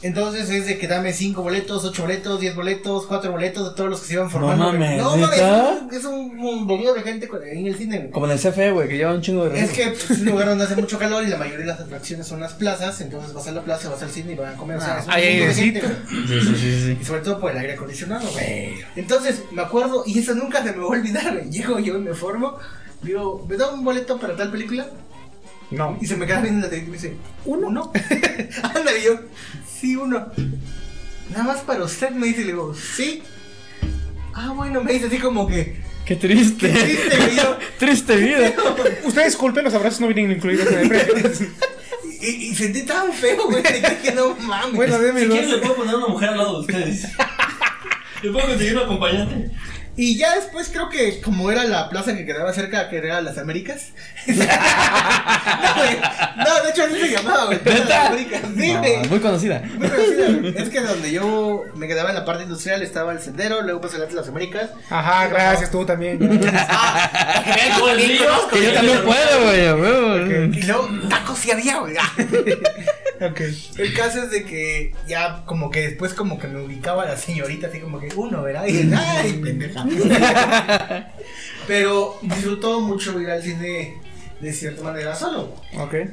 Entonces es de que dame 5 boletos, 8 boletos, 10 boletos, 4 boletos de todos los que se iban formando. mames, no mames, ¿neta? es un- munderío de gente en el cine, güey. Como en el CFE, güey, que lleva un chingo de Es que es un lugar donde hace mucho calor y la mayoría de las atracciones son las plazas, entonces vas a la plaza, vas al cine y van a comer. O sea, Ah, es un ahí hay airecito. Sí, sí, sí, sí. Y sobre todo por el aire acondicionado, güey. Entonces, me acuerdo, y eso nunca se me va a olvidar, güey. Llego yo y me formo, digo, ¿me da un boleto para tal película? No. Y se me queda viendo la tele y me dice, ¿uno? ¿Uno? Anda, y yo, sí, uno. Nada más para usted, me dice, y le digo, sí. Ah, bueno, me dice así como que, Qué triste. qué triste. Yo, triste vida. Ustedes disculpen, los abrazos no vienen incluidos en el precio. y, y sentí tan feo, güey, que dije, no mames. bueno, Si déme quieren, le puedo poner una mujer al lado de ustedes. Le puedo conseguir un acompañante. Y ya después creo que como era la plaza que quedaba cerca, que era las Américas. no, güey. No, de hecho así se llamaba, güey. Plaza de las Américas. Sí, No, güey. muy conocida. Muy conocida, güey. Es que donde yo me quedaba en la parte industrial estaba el sendero, luego pasé a las Américas. Ajá, gracias, tú también. Ah, que yo también puedo, güey. Y luego tacos sí había, güey. El caso es de que ya como que después como que me ubicaba la señorita así como que uno, ¿verdad? Y ay, pendeja. Pero disfruto mucho ir al cine de cierta manera solo.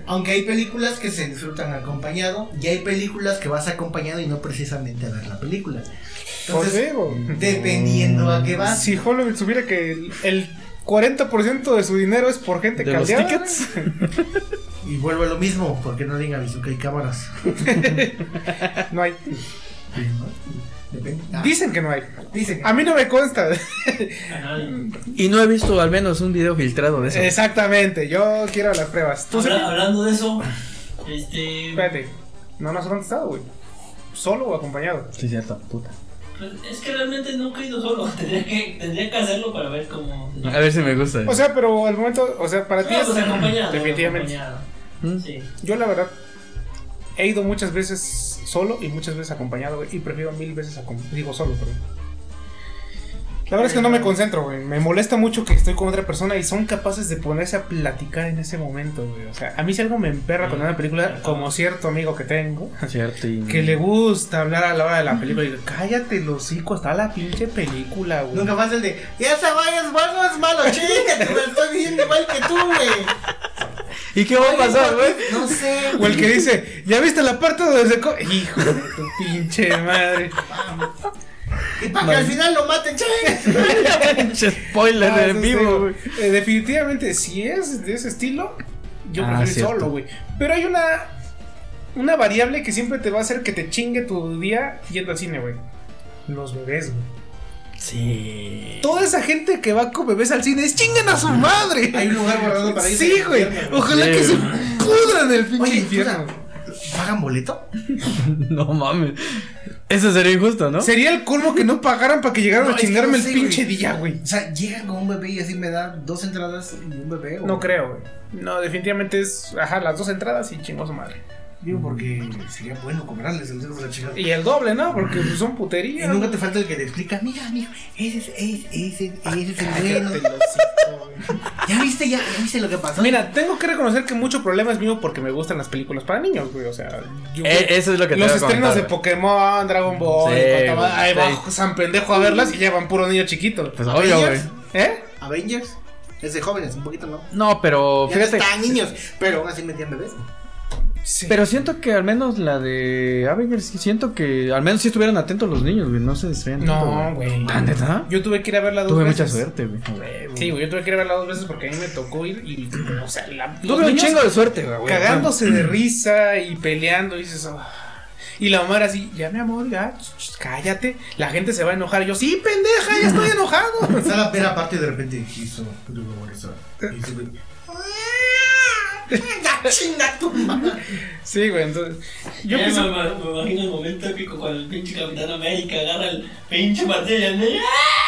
Aunque hay películas que se disfrutan acompañado y hay películas que vas acompañado y no precisamente a ver la película. Entonces, dependiendo a qué vas. Si Hollywood supiera que el, el 40% de su dinero es por gente ¿De los caldeada. tickets? Y vuelvo a lo mismo, porque no digan Avizuca y cámaras. No hay. Depende. Ah, Dicen que no hay. dicen. A mí no me consta. Y no he visto al menos un video filtrado de eso. Exactamente. Yo quiero las pruebas. Tú Habla- hablando de eso, este. Espérate. No nos has contestado, güey. ¿Solo o acompañado? Sí, cierto, puta. Pues, es que realmente nunca he ido solo. Tendría que, tendría que hacerlo para ver cómo. A ver si me gusta. O sea, pero al momento, o sea, para ti No, es pues acompañado. definitivamente. acompañado. ¿Mm? Sí. Yo la verdad he ido muchas veces solo y muchas veces acompañado, güey, y prefiero mil veces digo solo, perdón. La verdad es que no me concentro, güey. Me molesta mucho que estoy con otra persona y son capaces de ponerse a platicar en ese momento, güey. O sea, a mí si algo me emperra con una película, como cierto amigo que tengo, Cierto. Y... que le gusta hablar a la hora de la película y digo, cállate los hocico, está la pinche película, güey. Nunca más el de, ya se vaya, es bueno, es malo, chingate, me estoy viendo igual que tú, güey. ¿Y qué va a pasar, güey? No sé, O el que dice, ¿ya viste la parte donde se co-?" Hijo de tu pinche madre. Y para que al final lo maten, che. Spoiler Ah, en vivo, güey. eh, definitivamente, si es de ese estilo, yo Ah, prefiero ir cierto. solo, güey. Pero hay una una variable que siempre te va a hacer que te chingue tu día yendo al cine, güey. Los bebés, güey. Sí. Toda esa gente que va con bebés al cine es chingan a su madre. Hay un lugar guardado para ir. Sí, güey. Ojalá Sí, que se pudran el pinche infierno. ¿Pagan boleto? No mames. Eso sería injusto, ¿no? Sería el colmo que no pagaran para que llegaran No, a es que chingarme no sé, el pinche güey. día, güey. O sea, llegan con un bebé y así me da dos entradas y un bebé. o- No creo, güey. No, definitivamente es, ajá, las dos entradas y chingó a su madre. Digo, porque sería bueno cobrarles el dedo de la chingada. Y el doble, ¿no? Porque pues, son Y puterías. nunca te falta el que te explica, mira, amigo, ese es, ese, ese, ese es el bueno. ¿Ya viste, ya, ya viste lo que pasó? Mira, tengo que reconocer que mucho problema es mío porque me gustan las películas para niños, güey. O sea, yo- Eh, eso es lo que te los iba a estrenos de. Pokémon, Dragon Ball, Sí, y ahí sí. va San Pendejo a verlas y llevan puro niño chiquito. Pues obvio, güey. Avengers. ¿Eh? Avengers es de jóvenes, un poquito no. No, pero Ya no fíjate. estaban niños, pero aún así metían bebés. Sí. Pero siento que al menos la de Avengers, siento que al menos sí estuvieran atentos los niños, güey. No se distraían No, güey. ¿Ah, neta? Yo tuve que ir a verla dos Tuve veces. mucha suerte, güey. Sí, güey, yo tuve que ir a verla dos veces porque a mí me tocó ir y, o sea, la, los Tuve un chingo de suerte, güey. cagándose de risa y peleando y dices, "Ah". y la mamá era así, ya mi amor, ya, cállate, la gente se va a enojar. Y yo, sí, pendeja, ya estoy enojado. Está la pena aparte y de repente hizo. Y. ¡Ya chinga tu madre! Sí, güey, entonces. Yo pienso. me, imagino el momento épico cuando el pinche Capitán América agarra el pinche martillo y ¡ah!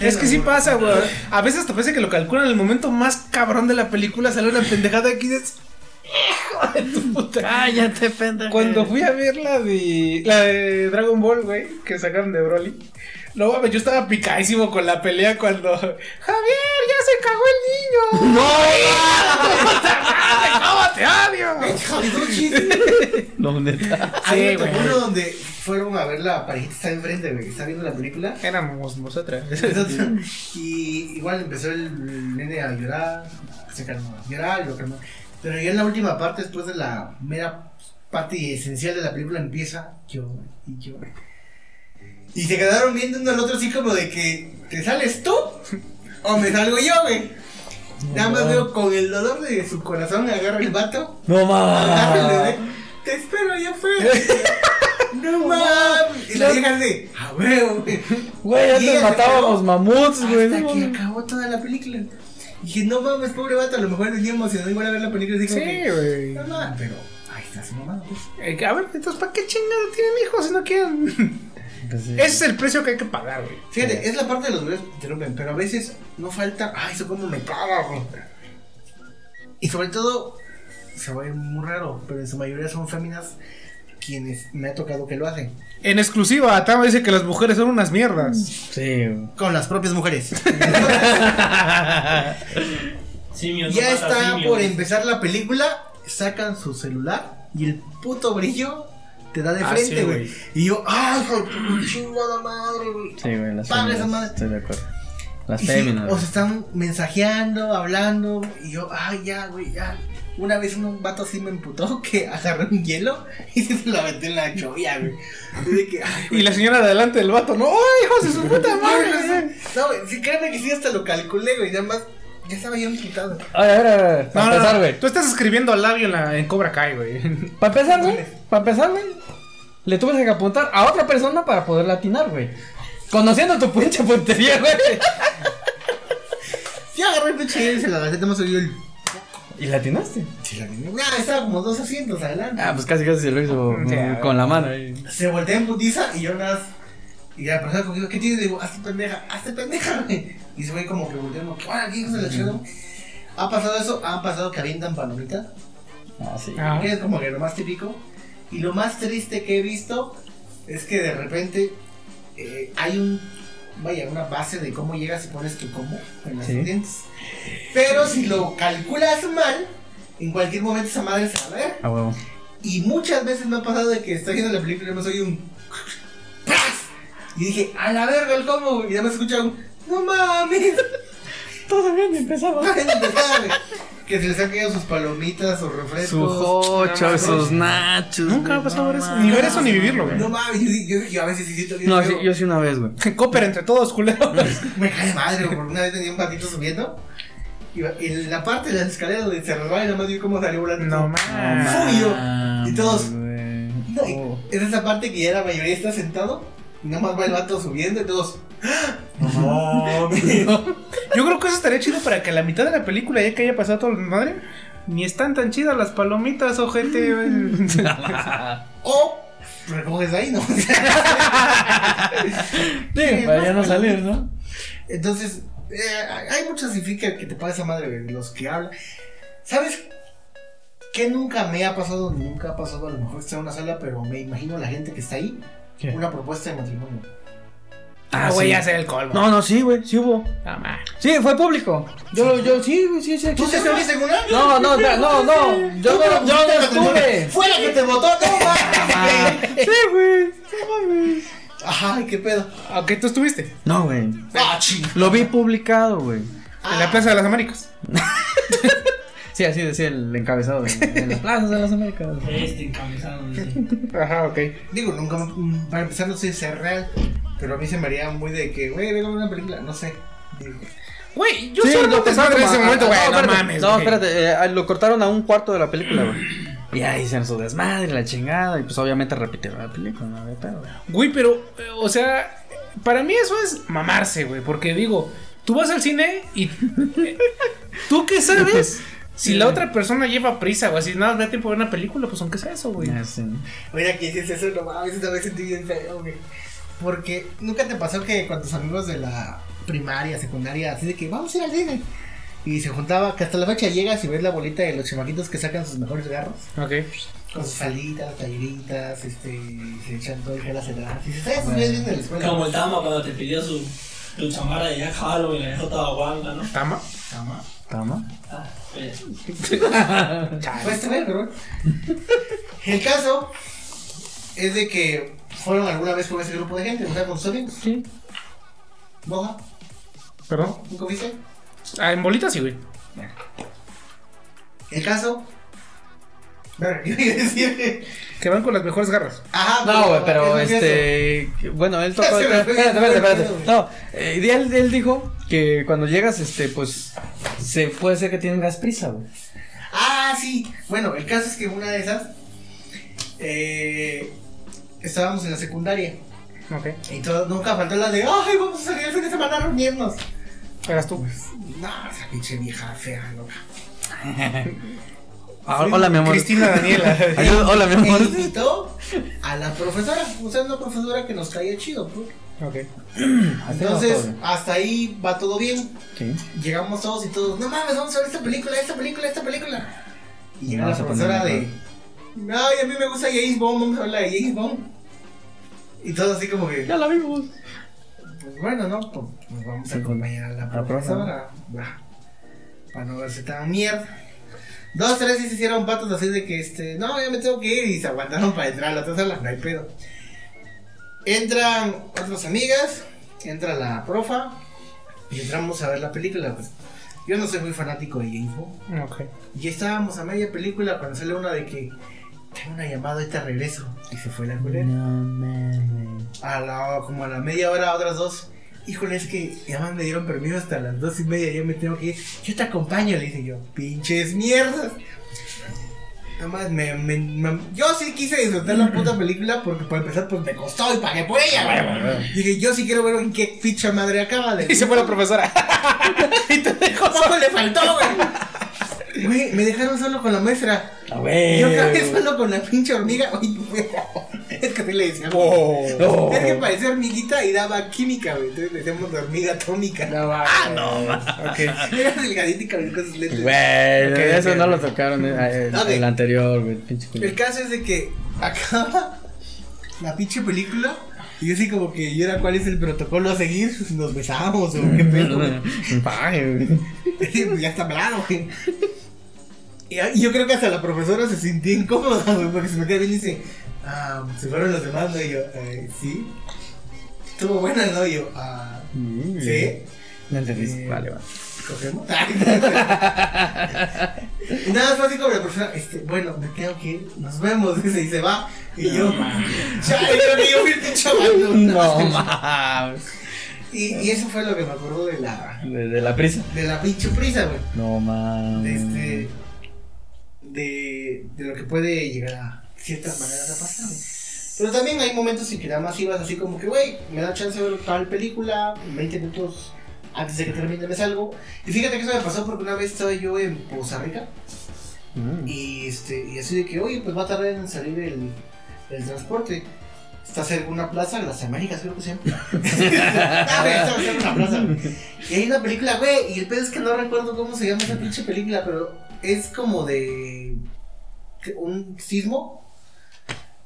Es que sí pasa, güey. A veces te parece que lo calculan en el momento más cabrón de la película. Sale una pendejada aquí de. Hijo de tu puta. Cállate, pendejo. Cuando fui a ver la de. La de Dragon Ball, güey, que sacaron de Broly. No mames, yo estaba picadísimo con la pelea cuando. Javier, ya se cagó el niño. ¡No! ¡Cómo te odio! No, neta. Hay Sí, otro güey. uno donde fueron a ver la parejita está enfrente, güey. Está viendo la película. Éramos nosotras. y igual empezó el nene a llorar. Se calmó. a Llorar y lo calmó. Pero ya en la última parte, después de la mera parte esencial de la película, empieza yo y yo. Y se quedaron viendo uno al otro así como de que ¿te sales tú? ¿O me salgo yo, güey? Nada más veo con el dolor de su corazón agarra el vato. No mames. Te espero allá afuera. No mames. Y la vieja de, a huevo, güey. Güey, antes matábamos mamuts, güey. Hasta no que mames. acabó toda la película. Y dije, no mames, pobre vato, a lo mejor venía emocionado igual a ver la película y dijo Sí, güey. no, no, pero ahí está su mamá, pues. Eh, A ver, entonces, ¿para qué chingada tienen hijos si no quieren? Pues sí. Ese es el precio que hay que pagar, güey. Fíjate, es la parte de los videos que interrumpen, pero a veces no falta. Ay, eso como me caga, güey. Y sobre todo, se va a ir muy raro, pero en su mayoría son féminas quienes me ha tocado que lo hacen. En exclusiva, Tama dice que las mujeres son unas mierdas. Sí. Con las propias mujeres. Simios ya está simios. por empezar la película, sacan su celular y el puto brillo te da de Ah, frente, güey. y yo, ay, tu chingada madre, güey. Sí, güey, las Padre, esa madre. Estoy de acuerdo. Las sí, féminas. o se están mensajeando, hablando, y yo, ay, ya, güey, ya. Una vez un vato así me emputó que agarró un hielo y se lo aventé en la cholla, güey. Y de que, ay, Y la señora de delante del vato, no, ¡ay, hijos de su puta madre! No, güey, sí, créeme que sí, hasta lo calculé, güey, nada más, ya estaba yo emputado. A ver, a ver, a ver. No, Para no, empezar, no, güey. Tú estás escribiendo al labio en, la, en Cobra Kai, güey. Para empezar, güey. Para empezar, güey. Le tuve que apuntar a otra persona para poder latinar, güey. Conociendo tu pinche puntería, güey. Sí, agarré el pinche y se la aventé, más oí el. ¿Y latinaste? Sí, la. Ah, estaba como dos asientos adelante. Ah, pues casi casi se lo hizo con la mano ahí. Se voltea en putiza y yo nada más- Y la persona conmigo, ¿qué tienes? Digo, hazte pendeja, hazte pendeja, güey. Y se ve como que volteando, ¿qué van aquí, hijos de la chingada? ¿Ha pasado eso? ¿Ha pasado que avientan palomitas? Ah, sí. Ah. Que es como que lo más típico. Y lo más triste que he visto es que de repente eh, hay un. Vaya, una base de cómo llegas y pones tu combo en los Sí. dientes. Pero si lo calculas mal, en cualquier momento esa madre se va a ver. A huevo. Y muchas veces me ha pasado de que estoy viendo la película y me soy un. ¡Pras! Y dije, a la verga el combo, güey. Y ya me escucha un. No mames. Todavía ni empezaba. Que se les han caído sus palomitas, sus refrescos. Su jocho, No, sus no, nachos. Nunca güey, ha pasado no ver eso. Ni ver eso ni vivirlo, güey. No mames, yo, yo, yo a veces sí siento bien. No, sí, yo sí una vez, güey. Cooper entre todos, culero. Me cae madre, güey, porque una vez tenía un patito subiendo. Y en la parte de las escaleras donde se resbala y nada más vi cómo salió volando. No mames. Fui yo. Y todos. No, y Oh. Es esa parte que ya la mayoría está sentado. Y nada más va el vato subiendo y todos. No, Yo creo que eso estaría chido para que a la mitad de la película, ya que haya pasado todo el madre, ni están tan chidas las palomitas, ojete. güey. O recoges ahí, ¿no? Sí, para ya no salir, ¿no? Entonces, eh, hay muchas significa que te pasa esa madre, los que hablan. ¿Sabes qué nunca me ha pasado? Nunca ha pasado, a lo mejor está en una sala, pero me imagino la gente que está ahí. ¿Qué? Una propuesta de matrimonio. Ah, güey, sí. ya sé el colmo. No, no, sí, güey, sí hubo. No, ma. Sí, fue público. Yo, yo, sí, güey, sí, sí. ¿Tú te existe. saliste en una? No, no, no, no. Yo ¿Tú no, yo no estuve. ¡Fue la que te votó! ¡No! Sí, güey. No mames. Ajá, ¿qué pedo? Ok, tú estuviste. No, güey. ¡Ah, ching! Lo vi publicado, güey. En la Plaza de las Américas. Sí, así decía el encabezado de, de las plazas de las Américas. Este encabezado. Ajá, ok. Digo, nunca, mm, para empezar, no sé si es real, pero a mí se me haría muy de que, güey, venga a ver una película, no sé. Digo, Güey, yo Sí, solo lo no te cortaron en ese momento, güey. no, mames. No, espérate, eh, lo cortaron a un cuarto de la película, güey. Y ahí hicieron su desmadre, la chingada. Y pues obviamente repitieron la película, no había pedo, güey. Güey, pero, eh, o sea, para mí eso es mamarse, güey. Porque digo, tú vas al cine y. eh, ¿Tú qué sabes? Si la otra persona lleva prisa, güey, si nada, me da tiempo de ver una película, pues aunque sea eso, güey. Ah, sí. Mira que dices eso, no mames, esta vez sentí bien feo, güey. Porque nunca te pasó que con tus amigos de la primaria, secundaria, así de que vamos a ir al cine. Y se juntaba, que hasta la fecha llegas y ves la bolita de los chamaquitos que sacan sus mejores garros. Ok. Con sus salitas, talleritas, este, se echan todo el gel hacia atrás. Y dices, "Ah, esos güeyes vienen de la escuela. Como el Tama cuando te pidió su, tu chamarra de Halo y la dejó toda guanga, ¿no? Tama. Tama. ¿Tama? Ah, oye. Pues pero El caso es de que fueron alguna vez con ese grupo de gente, o sea, con sus amigos. Sí. Boja, Perdón. ¿nunca viste? Ah, en bolitas sí, güey. El caso. Que van con las mejores garras. Ajá, No, güey, pero es eso. este. Bueno, él tocó. Espérate, espérate, espérate. No, eh, él, él dijo que cuando llegas, este, pues. Se puede ser que tengas prisa, güey. Ah, sí. Bueno, el caso es que una de esas. Eh, estábamos en la secundaria. Ok. Y todo, nunca faltó la de. ¡Ay, vamos a salir el fin de semana a reunirnos! Eras tú. No, esa pinche vieja fea, loca. Ah, hola, mi amor. Cristina Daniela. Ayuda- hola, mi amor. E invitó a la profesora, o sea, una profesora que nos caía chido, pues. ok. Entonces, hasta ahí va todo bien. Sí. Llegamos todos y todos, no mames, vamos a ver esta película, esta película, esta película. Y llega la profesora de, ay, a mí me gusta James Bond, vamos a hablar de James Bond. Y todos así como que, Ya la vimos. pues bueno, ¿no? Pues, pues vamos a acompañar a la la profe, profesora. va, Para no verse tan mierda. Dos, tres sí se hicieron patos así de que, este, no, ya me tengo que ir y se aguantaron para entrar a la otra sala, no hay pedo. Entran otras amigas, entra la profa y entramos a ver la película, pues. Yo no soy muy fanático de James Bond. Ok. Y estábamos a media película cuando sale una de que tengo una llamada, ahorita regreso. Y se fue la culera. No mames. A la, como a la media hora, otras dos. Híjole, es que ya más me dieron permiso hasta las dos y media, ya me tengo que ir. Yo te acompaño, le dije yo. Pinches mierdas. Nada más me, me- me- Yo sí quise disfrutar la puta película porque para empezar pues me costó y pagué por ella, güey. Dije, yo sí quiero ver en qué ficha madre acaba de... Y se fue la profesora. y te dejó Poco le faltó, güey. Güey, me dejaron solo con la maestra. A Y ver. Yo acabé solo con la pinche hormiga. Oye, güey, es que así le decíamos. Oh. Es que parecía hormiguita y daba química, güey. Entonces le decíamos hormiga atómica. No va. Ah, no. Era delgadita y con cosas lentes. Güey, eso no lo tocaron eh, el, anterior, güey. Pinche El caso es de que acaba la pinche película. Y yo así como que, ¿y ahora cuál es el protocolo a seguir? ¿Nos besamos o qué pedo? güey. ya está hablado, güey. Y yo creo que hasta la profesora se sintió incómoda, güey, porque se me queda bien y dice, ah, se fueron los demás, ¿no? Y yo, eh, sí. Estuvo buena, ¿no? Y yo, ah, sí. No entendí. Eh, Vale, vale. ¿Cogemos? y nada, fue así como la profesora, este, bueno, me tengo que ir, nos vemos, dice, y se va. Y yo, ya, yo creo que yo fui el pinche abandonado. No mames. Y, y eso fue lo que me acordó de la, De, de la prisa. de la pinche prisa, güey. No mames. este de, de lo que puede llegar a ciertas maneras a pasar. güey. Pero también hay momentos en que nada más ibas así como que, güey, me da chance de ver tal película, 20 minutos antes de que termine me salgo. Y fíjate que eso me pasó porque una vez estaba yo en Poza Rica Mm. y, este, y así de que, oye, pues va a tardar en salir el, el transporte. Está cerca de una plaza, las Américas creo que se llama. Ah, está cerca una plaza. Y hay una película, güey, y el pedo es que no recuerdo cómo se llama esa pinche película, pero es como de un sismo.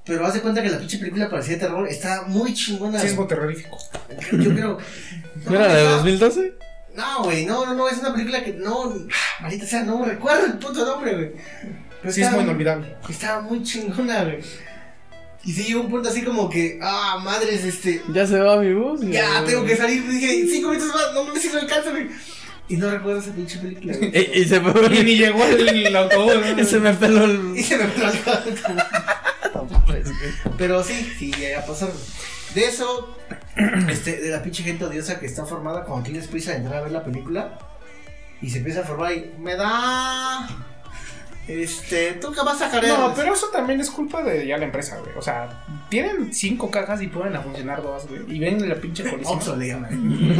Pero haz de cuenta que la pinche película parecía de terror. Está muy chingona. Sismo terrorífico. Yo creo. ¿No era de está- 2012? No, güey, no, no, no, es una película que no. Maldita sea, no recuerdo el puto nombre, güey. Sismo estaba- inolvidable. Estaba muy chingona, güey. Y sí llegó un punto así como que, ah, madres, este. Ya se va mi bus. Ya, tengo que salir. Dije, cinco minutos más, no me si no alcanzo, güey. Y no recuerdo esa pinche película. Y, y se Y fue. ni llegó el, el autobús. ¿no? Y se me peló el. Y se me peló el Pero sí, sí, ya, ya pasaron. De eso, este, de la pinche gente odiosa que está formada cuando tienes prisa de entrar a ver la película y se empieza a formar y me da. Este, tú qué vas a sacar No, pero eso también es culpa de ya la empresa, güey. O sea, tienen cinco cajas y pueden a funcionar dos, güey. Y ven la pinche colisión. Oxxo le llaman.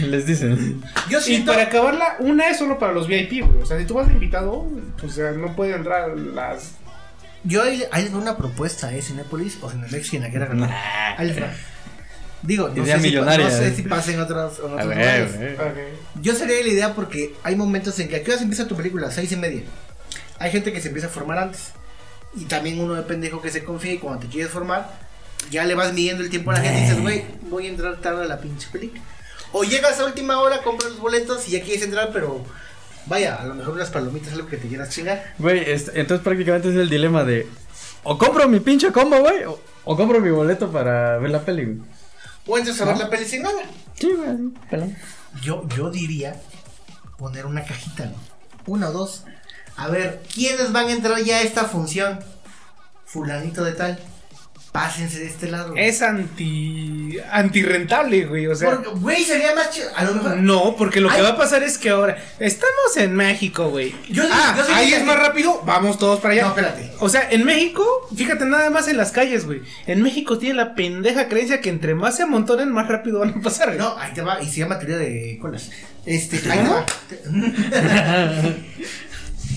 Les dicen. Yo Y para acabarla, una es solo para los VIP, güey. O sea, si tú vas de invitado, pues o sea, no pueden entrar las. Yo ahí, ahí les doy una propuesta, ¿eh? Cinépolis o Cinemex, quien la quiera ganar. Ahí les va. Digo, no Idea sé, si, millonaria, no sé eh. si pasa en otros, en A ver, lugares. Yo sería la idea porque hay momentos en que a qué horas empieza tu película, seis y media. Hay gente que se empieza a formar antes. Y también uno de pendejo que se confía y cuando te quieres formar, ya le vas midiendo el tiempo a la gente y dices, güey, voy a entrar tarde a la pinche película. O llegas a última hora, compras los boletos y ya quieres entrar, pero vaya, a lo mejor unas palomitas es algo que te quieras chingar. Güey, entonces prácticamente es el dilema de. O compro mi pinche combo, güey. O, o compro mi boleto para ver la peli. O entras a ver la peli sin nada. Sí, güey, pelón. Yo, yo diría poner una cajita, ¿no? Una o dos. A ver, ¿quiénes van a entrar ya a esta función? Fulanito de tal. Pásense de este lado. Es anti. antirrentable, güey. O sea. Porque, güey, sería más chido. A lo mejor. No, porque lo que va a pasar es que ahora estamos en México, güey. Yo- ah, yo ahí es que- más rápido, vamos todos para allá. No, espérate. O sea, en México, fíjate nada más en las calles, güey. En México tiene la pendeja creencia que entre más se amontonen, más rápido van a pasar, güey. No, ahí te va. Y se llama teoría de colas. Este, ahí te va.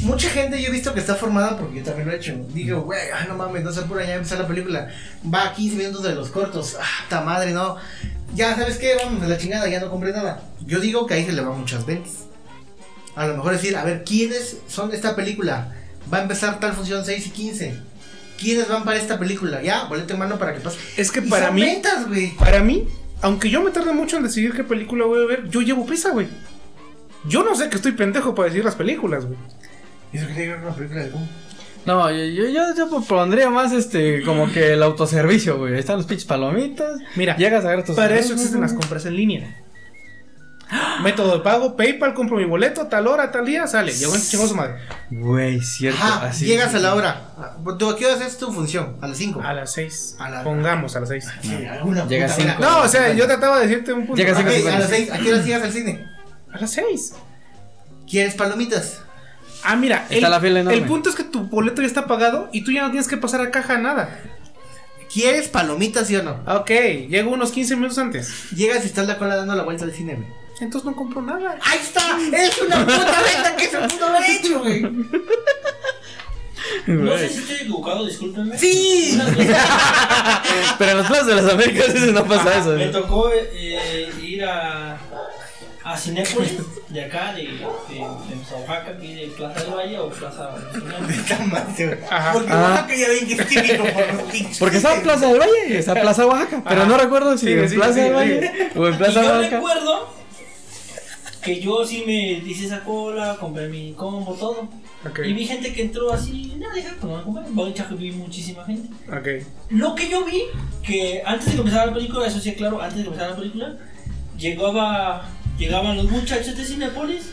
Mucha gente yo he visto que está formada porque yo también lo he hecho. Digo, güey, ah, no mames, no se apura, ya empezar la película. Va a 15 minutos de los cortos. Ah, ta madre, no. Ya, ¿sabes qué? Vamos de la chingada, ya no compré nada. Yo digo que ahí se le van muchas ventas. A lo mejor decir, a ver, ¿quiénes son esta película? Va a empezar tal función 6 y 15. ¿Quiénes van para esta película? Ya, boleto en mano para que pase. Es que Y para mí, ventas, güey. para mí, aunque yo me tarde mucho en decidir qué película voy a ver, yo llevo prisa, güey. Yo no sé que estoy pendejo para decidir las películas, güey. ¿Y eso que tiene que ver con la película de cómo? No, yo, yo, yo, yo pondría más este, como que el autoservicio, güey. Ahí están los pinches palomitas. Mira, Llegas a ver tus. Para eso existen las compras en línea. Método de pago, PayPal, compro mi boleto, tal hora, tal día, sale. Llegó en chingó su madre. Güey, cierto. Ajá, así. llegas a la hora. Ah, ¿Tú a qué hora haces tu función? A las 5. A las 6. A la- Pongamos a las 6. Llega cinco. No, o sea, yo trataba de decirte un punto. Llega Ah, cinco. a las 6. ¿A qué hora llegas al cine? A las 6. ¿Quieres palomitas? Ah, mira, Está la fila enorme. el punto es que tu boleto ya está pagado y tú ya no tienes que pasar a caja nada. ¿Quieres palomitas, sí o no? Ok, llego unos 15 minutos antes. Llegas y estás la cola dando la vuelta al cine, güey. Entonces no compro nada. ¡Ahí está! ¡Es una puta venta que se pudo haber hecho, güey! No sé si estoy equivocado, discúlpenme. ¡Sí! Pero en los plazas de las Américas no pasa eso. me ¿eh? tocó eh, ir a, a Cinépolis, de acá, de, de, de Oaxaca, aquí de Plaza del Valle o Plaza Nacional. Está. Porque Ah. Oaxaca ya ven que es típico por los pinches. Porque estaba en Plaza del Valle, está en Plaza Oaxaca. Pero Ajá. no recuerdo si Sí, en sí, Plaza sí, del sí. Valle o en Plaza yo Oaxaca. recuerdo que yo sí me hice esa cola, compré mi combo, todo. Ok, Y vi gente que entró así, pues no me compré. Voy a vi muchísima gente. ok. Lo que yo vi, que antes de empezara la película, eso sí, claro, antes de empezara la película, llegaba, llegaban los muchachos de Cinepolis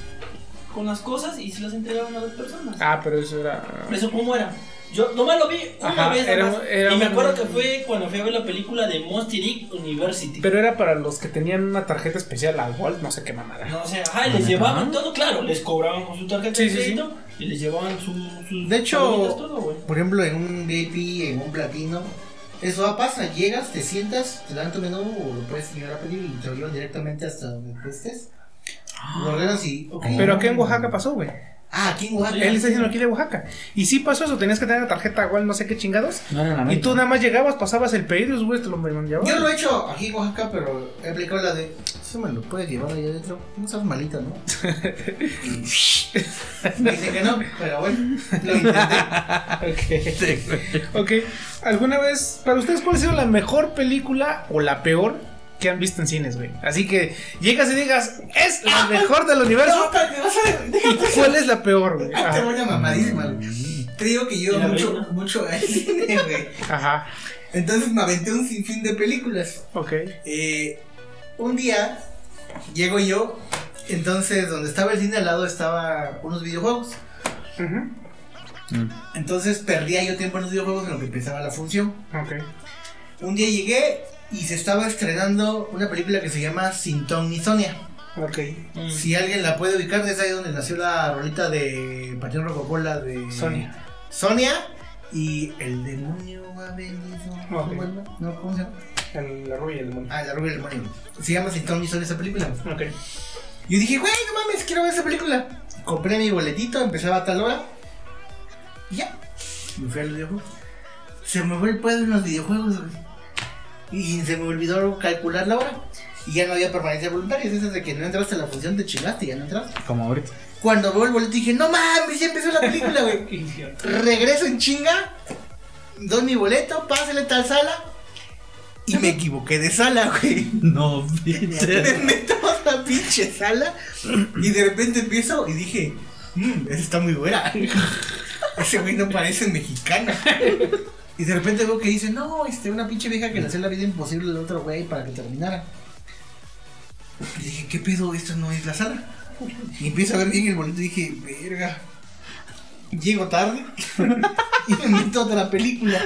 con las cosas y se las entregaban a las personas. Ah, pero eso era. ¿Eso cómo era? Yo nomás lo vi una Ajá, vez. era- era y me un- acuerdo que fue cuando fui a ver la película de Monster Inc. University. Pero era para los que tenían una tarjeta especial, la Walt, no sé qué mamada. no, o sea, ajá, les llevaban todo, claro, les cobraban con su tarjeta Sí, de sí, sí. crédito y les llevaban su, sus De hecho, todo. Por ejemplo, en un VIP, en un platino, eso pasa. Llegas, te sientas, te dan tu menú o lo puedes llegar a pedir y te lo llevan directamente hasta donde tú estés. Lo ordenas y. ok. Pero aquí en Oaxaca pasó, güey. Ah, aquí en Oaxaca. Él está diciendo aquí de Oaxaca. Y sí pasó eso, tenías que tener la tarjeta igual, no sé qué chingados. No era en Y tú nada más llegabas, pasabas el pedido, güey, te lo llevaban. Yo lo he hecho aquí en Oaxaca, pero he aplicado la de. Eso me lo puedes llevar ahí adentro. No seas malita, ¿no? Y me dicen que no, pero bueno, lo intenté. Ok. Ok. ¿Alguna vez, para ustedes, cuál ha sido la mejor película o la peor que han visto en cines, güey? Así que llegas y digas, es la mejor del universo. ¿Y cuál es la peor, güey? Ah, te voy a mamadísima, güey. Te digo que yo ¿Y la mucho, mucho al cine, güey. Ajá. Entonces me aventé un sinfín de películas. Ok. Eh, un día llego yo, entonces donde estaba el cine al lado estaba unos videojuegos. Ujú. Entonces perdía yo tiempo en los videojuegos en lo que empezaba la función. Un día llegué y se estaba estrenando una película que se llama Sin Ton ni Sonia. Mm. Si alguien la puede ubicar, es ahí donde nació la rolita de Patrón Rocopola de Sonia. Sonia y El demonio ha venido. No? ¿Cómo se llama? El- la rubia y el demonio. Ah, la rubia del demonio. Se llama Sin Ton ni Sonia esa película. Ok. Yo dije, güey, no mames, quiero ver esa película. Compré mi boletito, empezaba a tal hora. Y ya. Me fui al videojuego. Se me fue el pedo en los videojuegos, güey. Y se me olvidó calcular la hora. Y ya no había permanencia voluntaria. Es de que no entraste a la función, te chingaste, ya no entraste. Como ahorita. Cuando veo el boleto dije, no mames, ya empezó la película, güey. Regreso en chinga. Doy mi boleto, pásale tal sala. Y me equivoqué de sala, güey. No, Me meto a la pinche sala y de repente empiezo y dije, mmm, esa está muy buena. Ese güey no parece mexicano. Y de repente veo que dice, no, este, una pinche vieja que le hacía la vida imposible al otro güey para que terminara. Y dije, ¿qué pedo? Esto no es la sala. Y empiezo a ver bien el boleto y dije, verga. Llego tarde y me meto a otra película.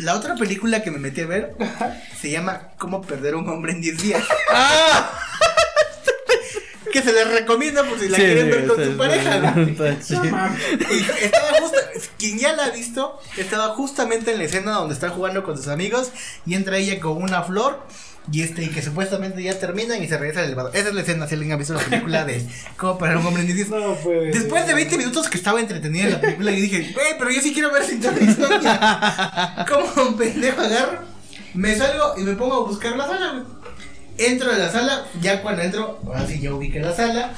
La otra película que me metí a ver se llama Cómo perder a un hombre en 10 días. que se les recomienda por si la quieren ver con su pareja. ¿no? Y estaba justo, quien ya la ha visto, estaba justamente en la escena donde está jugando con sus amigos y entra ella con una flor Y este, y que supuestamente ya terminan y se regresa al elevador. Esa es la escena, si alguien ha visto la película de cómo parar un hombre en 10 No puede Después de 20 minutos que estaba entretenida en la película, yo dije, güey, pero yo sí quiero ver sin tanta historia. Como un pendejo agarro, me salgo y me pongo a buscar la sala, güey. Entro a la sala, ya cuando entro, ahora sí ya ubiqué la sala.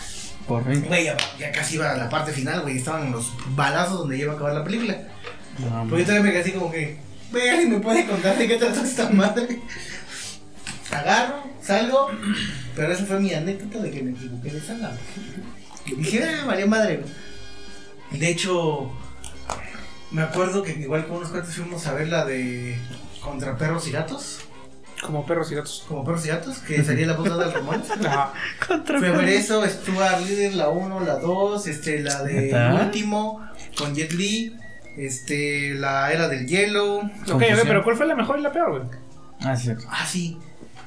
Por fin. Güey, ya, ya casi iba a la parte final, güey. Estaban los balazos donde iba a acabar la película. No, Porque yo todavía me quedé así como que, güey, ¿alguien me puede contar de qué trata esta madre? Agarro, salgo, pero esa fue mi anécdota de que me equivoqué de sala. dije, ah, valió madre. De hecho, me acuerdo que igual con unos cuantos fuimos a ver la de Contra Perros y Gatos. Como perros y gatos. Como Perros y Gatos, que sería la voz del Ramón. Ajá. Fui a ver eso, Stuart Líder, la 1, la 2, este, la de. Último, con Jet Li, este, la Era del Hielo. Ok, a ver, pero ¿cuál fue la mejor y la peor, güey? Ah, sí, cierto. Ah, sí,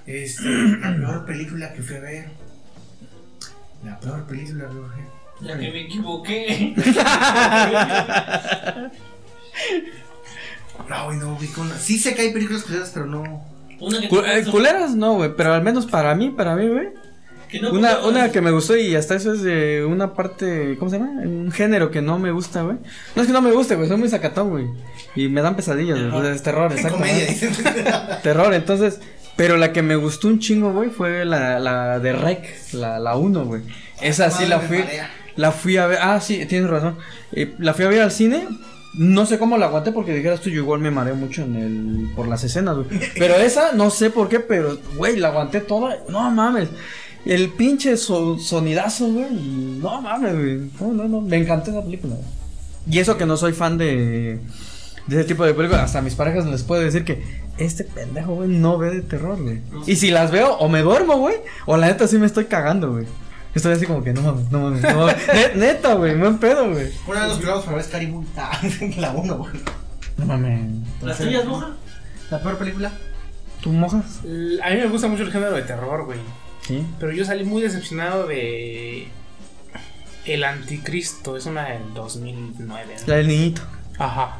este, la peor película que fui a ver. La peor película que fui a ver. La que me equivoqué. No, güey, no ubico una. Sí sé que hay películas culeras, pero no. Una que eh, culeras no, güey, pero al menos para mí, para mí, güey. no Una, una que me gustó y hasta eso es de una parte, ¿cómo se llama? Un género que no me gusta, güey. No es que no me guste, güey, soy muy sacatón, güey. Y me dan pesadillas. Terror. Es terror, exacto. Terror, entonces. Pero la que me gustó un chingo, güey, fue la, la de Rec, la, la 1, güey. Esa sí la fui. La fui a ver. Ah, sí, tienes razón. Eh, la fui a ver al cine. No sé cómo la aguanté porque dijeras tú, yo igual me mareé mucho en el, por las escenas, güey. Pero esa, no sé por qué, pero, güey, la aguanté toda. No mames. El pinche so- sonidazo, güey. No mames, güey. No, no, no. Me encantó esa película, güey. Y eso que no soy fan de, de ese tipo de películas. Hasta a mis parejas les puedo decir que este pendejo, güey, no ve de terror, güey. Y si las veo, o me duermo, güey. O la neta sí me estoy cagando, güey. Estoy así como que no mames, no mames, no mames. Ne- neta, güey, buen pedo, güey. Una de los clavos para ver Scary. Ah, la 1, güey. No mames. ¿Las tuyas, moja? La peor película. ¿Tú mojas? A mí me gusta mucho el género de terror, güey. Sí. Pero yo salí muy decepcionado de. El Anticristo. Es una del 2009. ¿no? La del niñito. Ajá.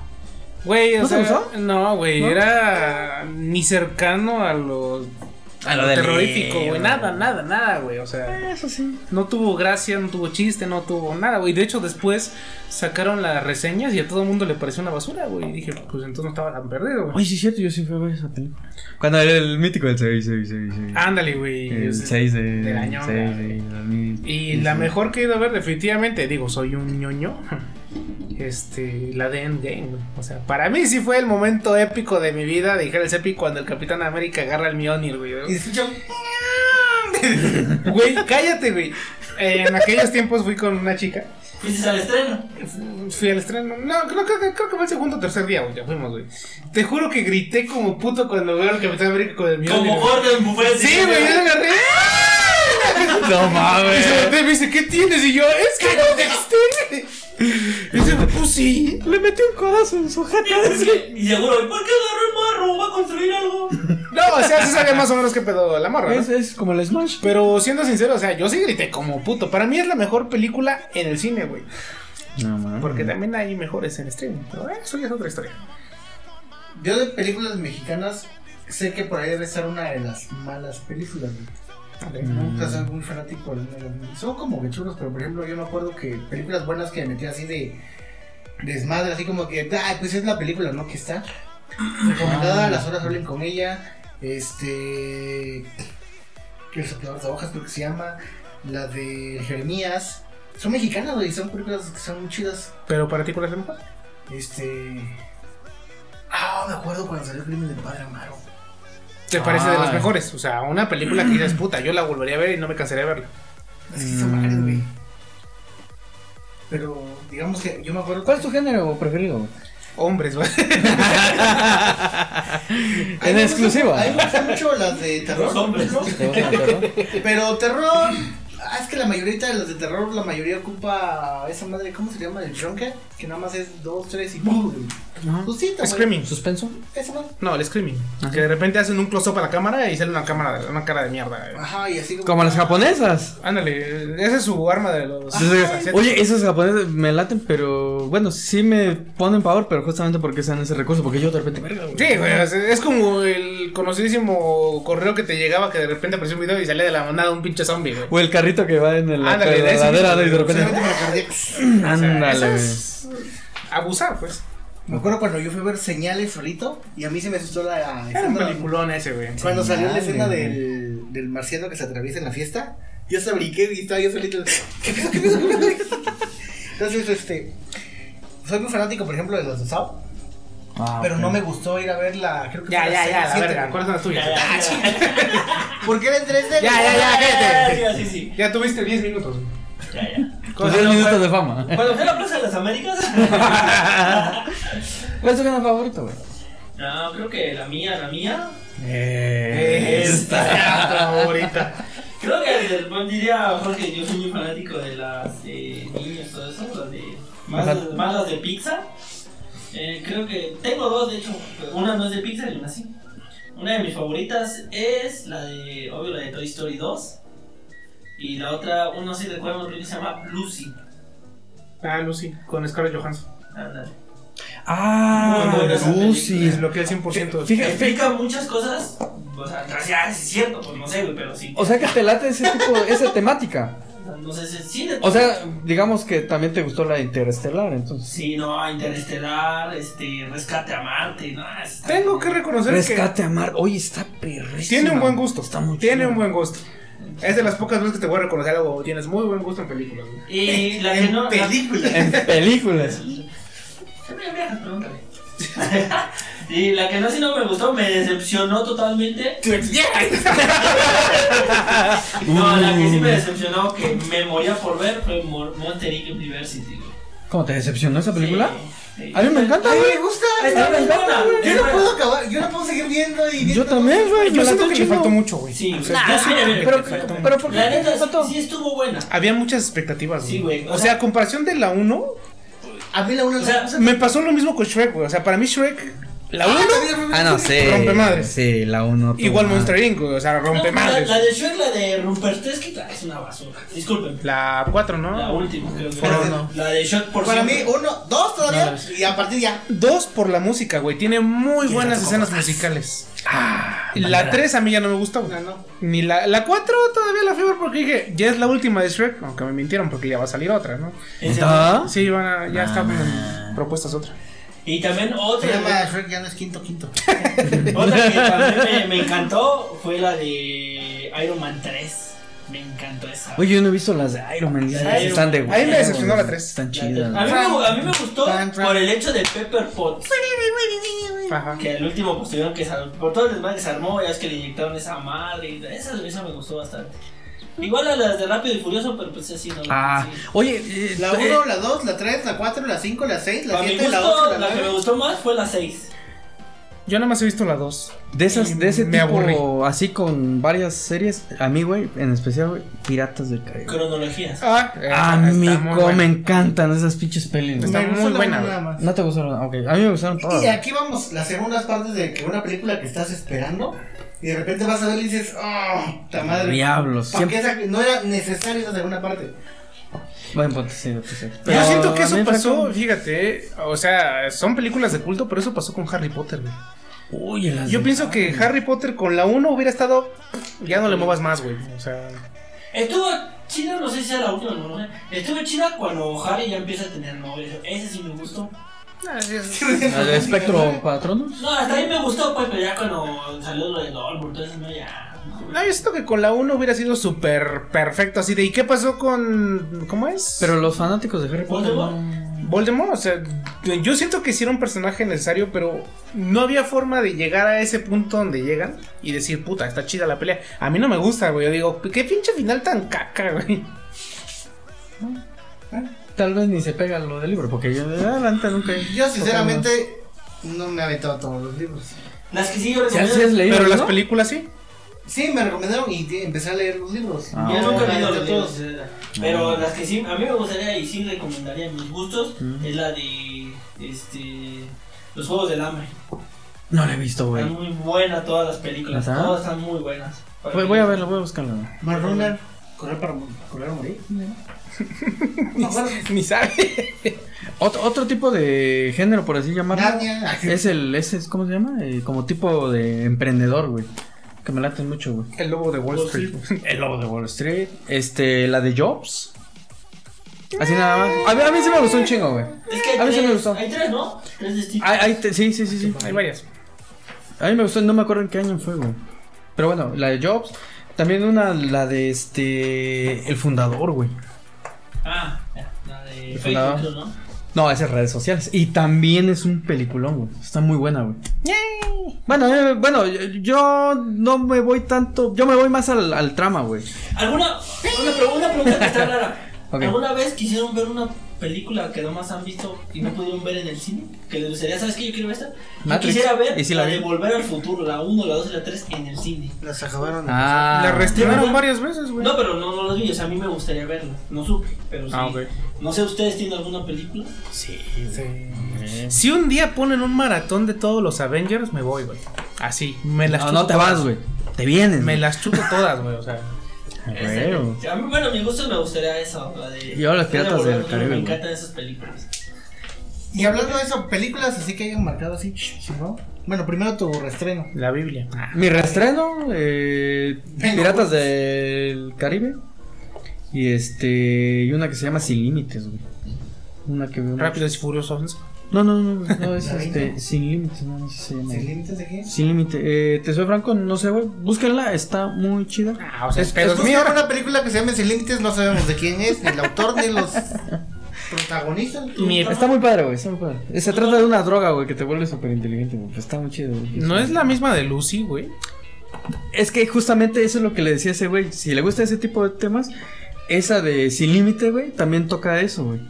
Güey, o ¿No te sea, gustó? no, güey, ¿No? era ni cercano a lo, A lo terrorífico, güey, nada, nada, nada, güey, o sea, Eso sí. no tuvo gracia, no tuvo chiste, no tuvo nada, güey. De hecho, después sacaron las reseñas y a todo el mundo le pareció una basura, güey. Y dije, pues entonces no estaba tan perdido, güey. Oye, sí es cierto, yo sí fui a ver esa película. Cuando era el mítico del 6, 6, 6, 6. Ándale, güey. El es- 6 de... del año, seis güey. de 2000. Y la mejor que he ido a ver, definitivamente, digo, soy un ñoño. Este, la de Endgame. O sea, para mí sí fue el momento épico de mi vida, dijera el Cepi, cuando el Capitán América agarra el Mjolnir, güey. Y escucho. Güey, cállate, güey. Eh, en aquellos tiempos fui con una chica. Fuiste al estreno. Fui al estreno. No, creo, creo, creo que fue el segundo o tercer día, güey. Ya fuimos, güey. Te juro que grité como puto cuando veo al Capitán América con el Mjolnir. Como. Gordon Buffett. Sí, güey, yo le agarré. No Y se mames. y me dice, ¿qué tienes? Y yo, es que no viste. Y dice, pues sí. Le metí un codazo en su jeta. Y seguro, ¿y por qué agarró el marro? ¿Va a construir algo? No, o sea, sí sabía más o menos qué pedo la morra, ¿no? Es, es como el Smash. Pero siendo sincero, o sea, yo sí grité como puto. Para mí es la mejor película en el cine, güey. No mames. Porque también hay mejores en streaming. Pero eh, eso ya es otra historia. Yo de películas mexicanas sé que por ahí debe estar una de las malas películas. güey. Nunca soy muy fanático Son como que chulos, pero por ejemplo yo me acuerdo que películas buenas que me metí así de desmadre, así como que, ay, pues es la película, ¿no? Que está. Recomendada, las horas hablen con ella. Este. El soplador de hojas creo que se llama. La de Jeremías. Son mexicanas, güey, son películas que son muy chidas. Pero para ti, ¿cuál es la mejor? Este. Ah, me acuerdo cuando salió el crimen del padre Amaro. ¿Te parece de las Ay. mejores? O sea, una película que dices, puta, yo la volvería a ver y no me cansaría de verla. Es que son varias, güey. Pero, digamos que yo me acuerdo. ¿Cuál es tu género preferido? Hombres, güey. En me exclusiva. A mí me gustan mucho las de terror. Los hombres. por ejemplo. ¿Te gusta el terror? Pero terror. ah, es que la mayoría de los de terror, la mayoría ocupa esa madre, ¿cómo se llama? El Drunken, que nada más es dos, tres y ¡pum! Pues sí, también. Screaming. ¿Suspenso? Madre. No, el screaming. Ajá. Que de repente hacen un close-up a la cámara y sale una cámara, una cara de mierda. güey. Ajá, y así Como las japonesas. Ándale, esa es su arma de los. Sí. Oye, esos japoneses me laten, pero bueno, sí me ponen pavor, pero justamente porque sean ese recurso, porque yo de repente. Sí, güey, es- como el conocidísimo correo que te llegaba que de repente apareció un video y salía de la nada un pinche zombie, güey. O el carrito que va en el- la Ándale, de ese ladera y de repente. Ándale, abusar, pues. Me acuerdo cuando yo fui a ver señales solito y a mí se me asustó la Era un escena. peliculón ese, güey. Cuando salió la escena Señales, del, del marciano que se atraviesa en la fiesta, yo se brinqué y estaba yo solito. ¿Qué pedo, qué pedo, qué pedo? Entonces, este. Soy muy fanático, por ejemplo, de los de Saw, Ah, pero ok. no me gustó ir a ver la. Creo que Ya, fue ya, ya, la verga. ¿Cuáles son las tuyas? Ya, ya, ya. Porque era en 3D. Ya, ya, ya, cállate. Ya, sí, sí. Ya tuviste 10 minutos. Ya, ya. Pues 10 minutos de fama. Cuando fui a la Plaza de las Américas. ¿Cuál es tu canal favorito, güey? No, creo que la mía, la mía. Esta favorita. Creo que pues, diría Jorge, yo soy muy fanático de las de niños, todo eso, las de, más, Ajá. más las de Pixar. Eh, creo que tengo dos, de hecho, una no es de Pixar y una sí. Una de mis favoritas es la de, obvio, la de Toy Story 2. Y la otra, uno sí recuerdo, creo que se llama Lucy. Ah, Lucy, con Scarlett Johansson. Ándale. Ah, Lucy. Desbloquea el 100%. Fíjate, Explica muchas cosas, o sea, ya es cierto, pues no sé, güey, pero sí. O sea que te late ese tipo, esa temática. no sé si sí de- O sea, digamos que también te gustó la interestelar, entonces. Sí, no, Interestelar, este, Rescate a Marte, no, está- Tengo que reconocer Rescate a Mar. Oye, está perrísimo. que tiene un buen gusto. Está muy Tiene chido. un buen gusto. Es de las pocas veces que te voy a reconocer algo. Tienes muy buen gusto en películas. güey. Y la que En no. la- película. En películas. Y la que no, sí no me gustó, me decepcionó totalmente. No, la que sí me decepcionó, que me moría por ver, fue Mo- Monster Inc. University. ¿Cómo te decepcionó esa película? Sí. A mí me encanta, güey. me gusta. Está muy encanta, güey. Yo no puedo acabar, yo no puedo seguir viendo y viendo. Yo también, güey. Yo me siento que le faltó mucho, güey. Sí, O güey. sea, Nah, yo que le pero- faltó pero mucho. ¿por qué? La neta, faltó? sí estuvo buena. Había muchas expectativas, Sí, güey, o O sea- sea, a comparación de la 1, A mí la una O sea, me pasó lo mismo con Shrek, güey. O sea, para mí Shrek, la 1, Ah, no, sí. Rompe madres. Sí, la uno. igual toma. Monster Inc.. O sea, rompe No, la, madres. la de Shrek, la de Rumpelstiltskin, es una basura. Disculpen. La 4, ¿no? La última, creo que. La de Shrek por Para mí, siempre. uno, dos todavía. No, y a partir ya. Dos por la música, güey. Tiene muy buenas escenas musicales. la 3 a mí ya no me gustó. güey. Ni la, la 4 todavía la fui porque dije, ya es la última de Shrek. Aunque me mintieron porque ya va a salir otra, ¿no? ¿Ah? Sí, van a- ya Ah. están en propuestas otra. Y también Se otra, llama Shrek, ya no es quinto, quinto. otra que también me, me encantó fue la de Iron Man 3. Me encantó esa. Oye, yo no he visto las de Iron Man. dicen La que de Están de A mí me decepcionó la tres. Están La- chidas. a, mí me, a mí me gustó por el hecho de Pepper Potts. Ajá. Que el último pues tuvieron que por todo el desmadre que se armó, ya es que le inyectaron esa madre. Y esa, esa me gustó bastante. Igual a las de Rápido y Furioso, pero pues así no. Ah, sí. oye. eh, La eh, 1, la 2, la 3, la 4, la 5, la 6, la Para mi 7, la gusto, 8, la, la que me 9. gustó más fue la 6. Yo nada más he visto la 2. De esas, de ese Me tipo, aburrí. así con varias series, a mí, güey, en especial, güey, Piratas del Caribe. Cronologías. Ah, A está mí, muy cómo buena. me encantan esas pinches pelis. Está Me muy buena, nada más. ¿No te gustaron? Ok, a mí me gustaron todas. Y aquí vamos, las segundas partes de que una película que estás esperando y de repente vas a ver y dices, oh, ta madre. Diablos. ¿Para qué Siempre... esa- no era necesaria esa segunda parte? Buen punto, sí, sí, sí. Yo Pero siento que eso pasó, fíjate, o sea, son películas de culto, pero eso pasó con Harry Potter, güey. Uy, las Yo pienso que Harry Potter con la 1 hubiera estado, ya no le muevas más, güey. O sea, Estuvo chida, no sé si sea la última, no, no sé. Estuvo chida cuando Harry ya empieza a tener novio. Ese sí me gustó. ¿La de Espectro Patronos? No, hasta ahí me gustó, pues, pero ya cuando salió lo de Dumbledore, entonces no, ya. no, yo siento que con la 1 hubiera sido súper perfecto, así de, ¿y qué pasó con, cómo es? Pero los fanáticos de Harry Potter Voldemort. no... Voldemort, o sea, yo siento que sí era un personaje necesario, pero no había forma de llegar a ese punto donde llegan y decir, puta, está chida la pelea. A mí no me gusta, güey. Yo digo, qué pinche final tan caca, güey. Tal vez ni se pega lo del libro, porque yo de adelante nunca... he- Yo sinceramente no me he aventado todos los libros. Las que sí yo ¿Sí has recomiendo. leído, Pero las películas sí. Sí, me recomendaron y te- empecé a leer los libros. Ah. Yo nunca he leído los todos. libros, eh, Pero las que sí, a mí me gustaría y sí recomendaría mis gustos Mm. es la de este los juegos del hambre. No la he visto, güey. Están muy buenas todas las películas, todas están muy buenas. Voy, voy a verla, voy a. Más Runner, correr para mo- correr o morir. No, bueno, Ni sabe. Otro, otro tipo de género, por así llamarlo. Narnia. Es el, ese es, ¿cómo se llama? Eh, como tipo de emprendedor, güey. Que me late mucho, güey. El lobo de Wall Wall Street. El lobo de Wall Street. Este, la de Jobs. Así nada más. A mí, a mí sí me gustó un chingo, güey. Es que hay, A mí sí me tres, gustó. hay tres, ¿no? Tres de Steve. Ay, ay, te- sí, sí, sí, sí. Hay varias. A mí me gustó, no me acuerdo en qué año fue, güey. Pero bueno, la de Jobs. También una, la de este. El fundador, güey. Ah, ya, la de Facebook. ¿no? No, es redes sociales. Y también es un peliculón, güey. Está muy buena, güey. Bueno, eh, bueno, yo- no me voy tanto. Yo me voy más al, al trama, güey. ¿Alguna una, una pregunta que está rara? Ok. ¿Alguna vez quisieron ver una película que nomás han visto y no pudieron ver en el cine? Que les gustaría, ¿sabes qué? Yo quiero ver esta. Yo Matrix. quisiera ver ¿Y si la, la de? Volver al Futuro, la 1, la 2 y la 3 en el cine. Las acabaron Ah. La ¿De reestrenaron varias veces, güey. No, pero no, no las vi, o sea, a mí me gustaría verlas. No supe, pero sí. Ah. No sé, ¿ustedes tienen alguna película? Sí, Si un día ponen un maratón de todos los Avengers, me voy, güey. Así. Me las No, chuto no te todas. vas, güey. Te vienes. Me las chuto todas, güey. O sea. Ah, a mí, bueno, a mi gusto me gustaría esa, la de... Yo, Los de Piratas al del Caribe, Me encantan esas películas. Y hablando de eso, películas así que hayan marcado así, ¿sí, no? Bueno, primero tu reestreno. La Biblia. Mi reestreno, eh, Piratas pues. del Caribe. Y este. Y una que se llama Sin Límites, güey. Una que veo. Rápidos y Furiosos. No, no, no, no, es La este. Sin Límites, no, no sé si se llama. ¿Sin límites de qué? Sin Límite. Eh, te soy franco, no sé, güey. Búsquenla, está muy chida. Ah, o sea, Es- pero es mío. Una película que se llame Sin Límites, no sabemos de quién es, ni el autor, ni los protagonistas. Está muy padre, güey, está muy padre. Eh, Se trata de una droga, güey, que te vuelve súper inteligente, güey. Pues está muy chido, güey. No es la misma de Lucy, güey. Es que justamente eso es lo que le decía a ese güey. Si le gusta ese tipo de temas, esa de Sin Límite, güey, también toca eso, güey.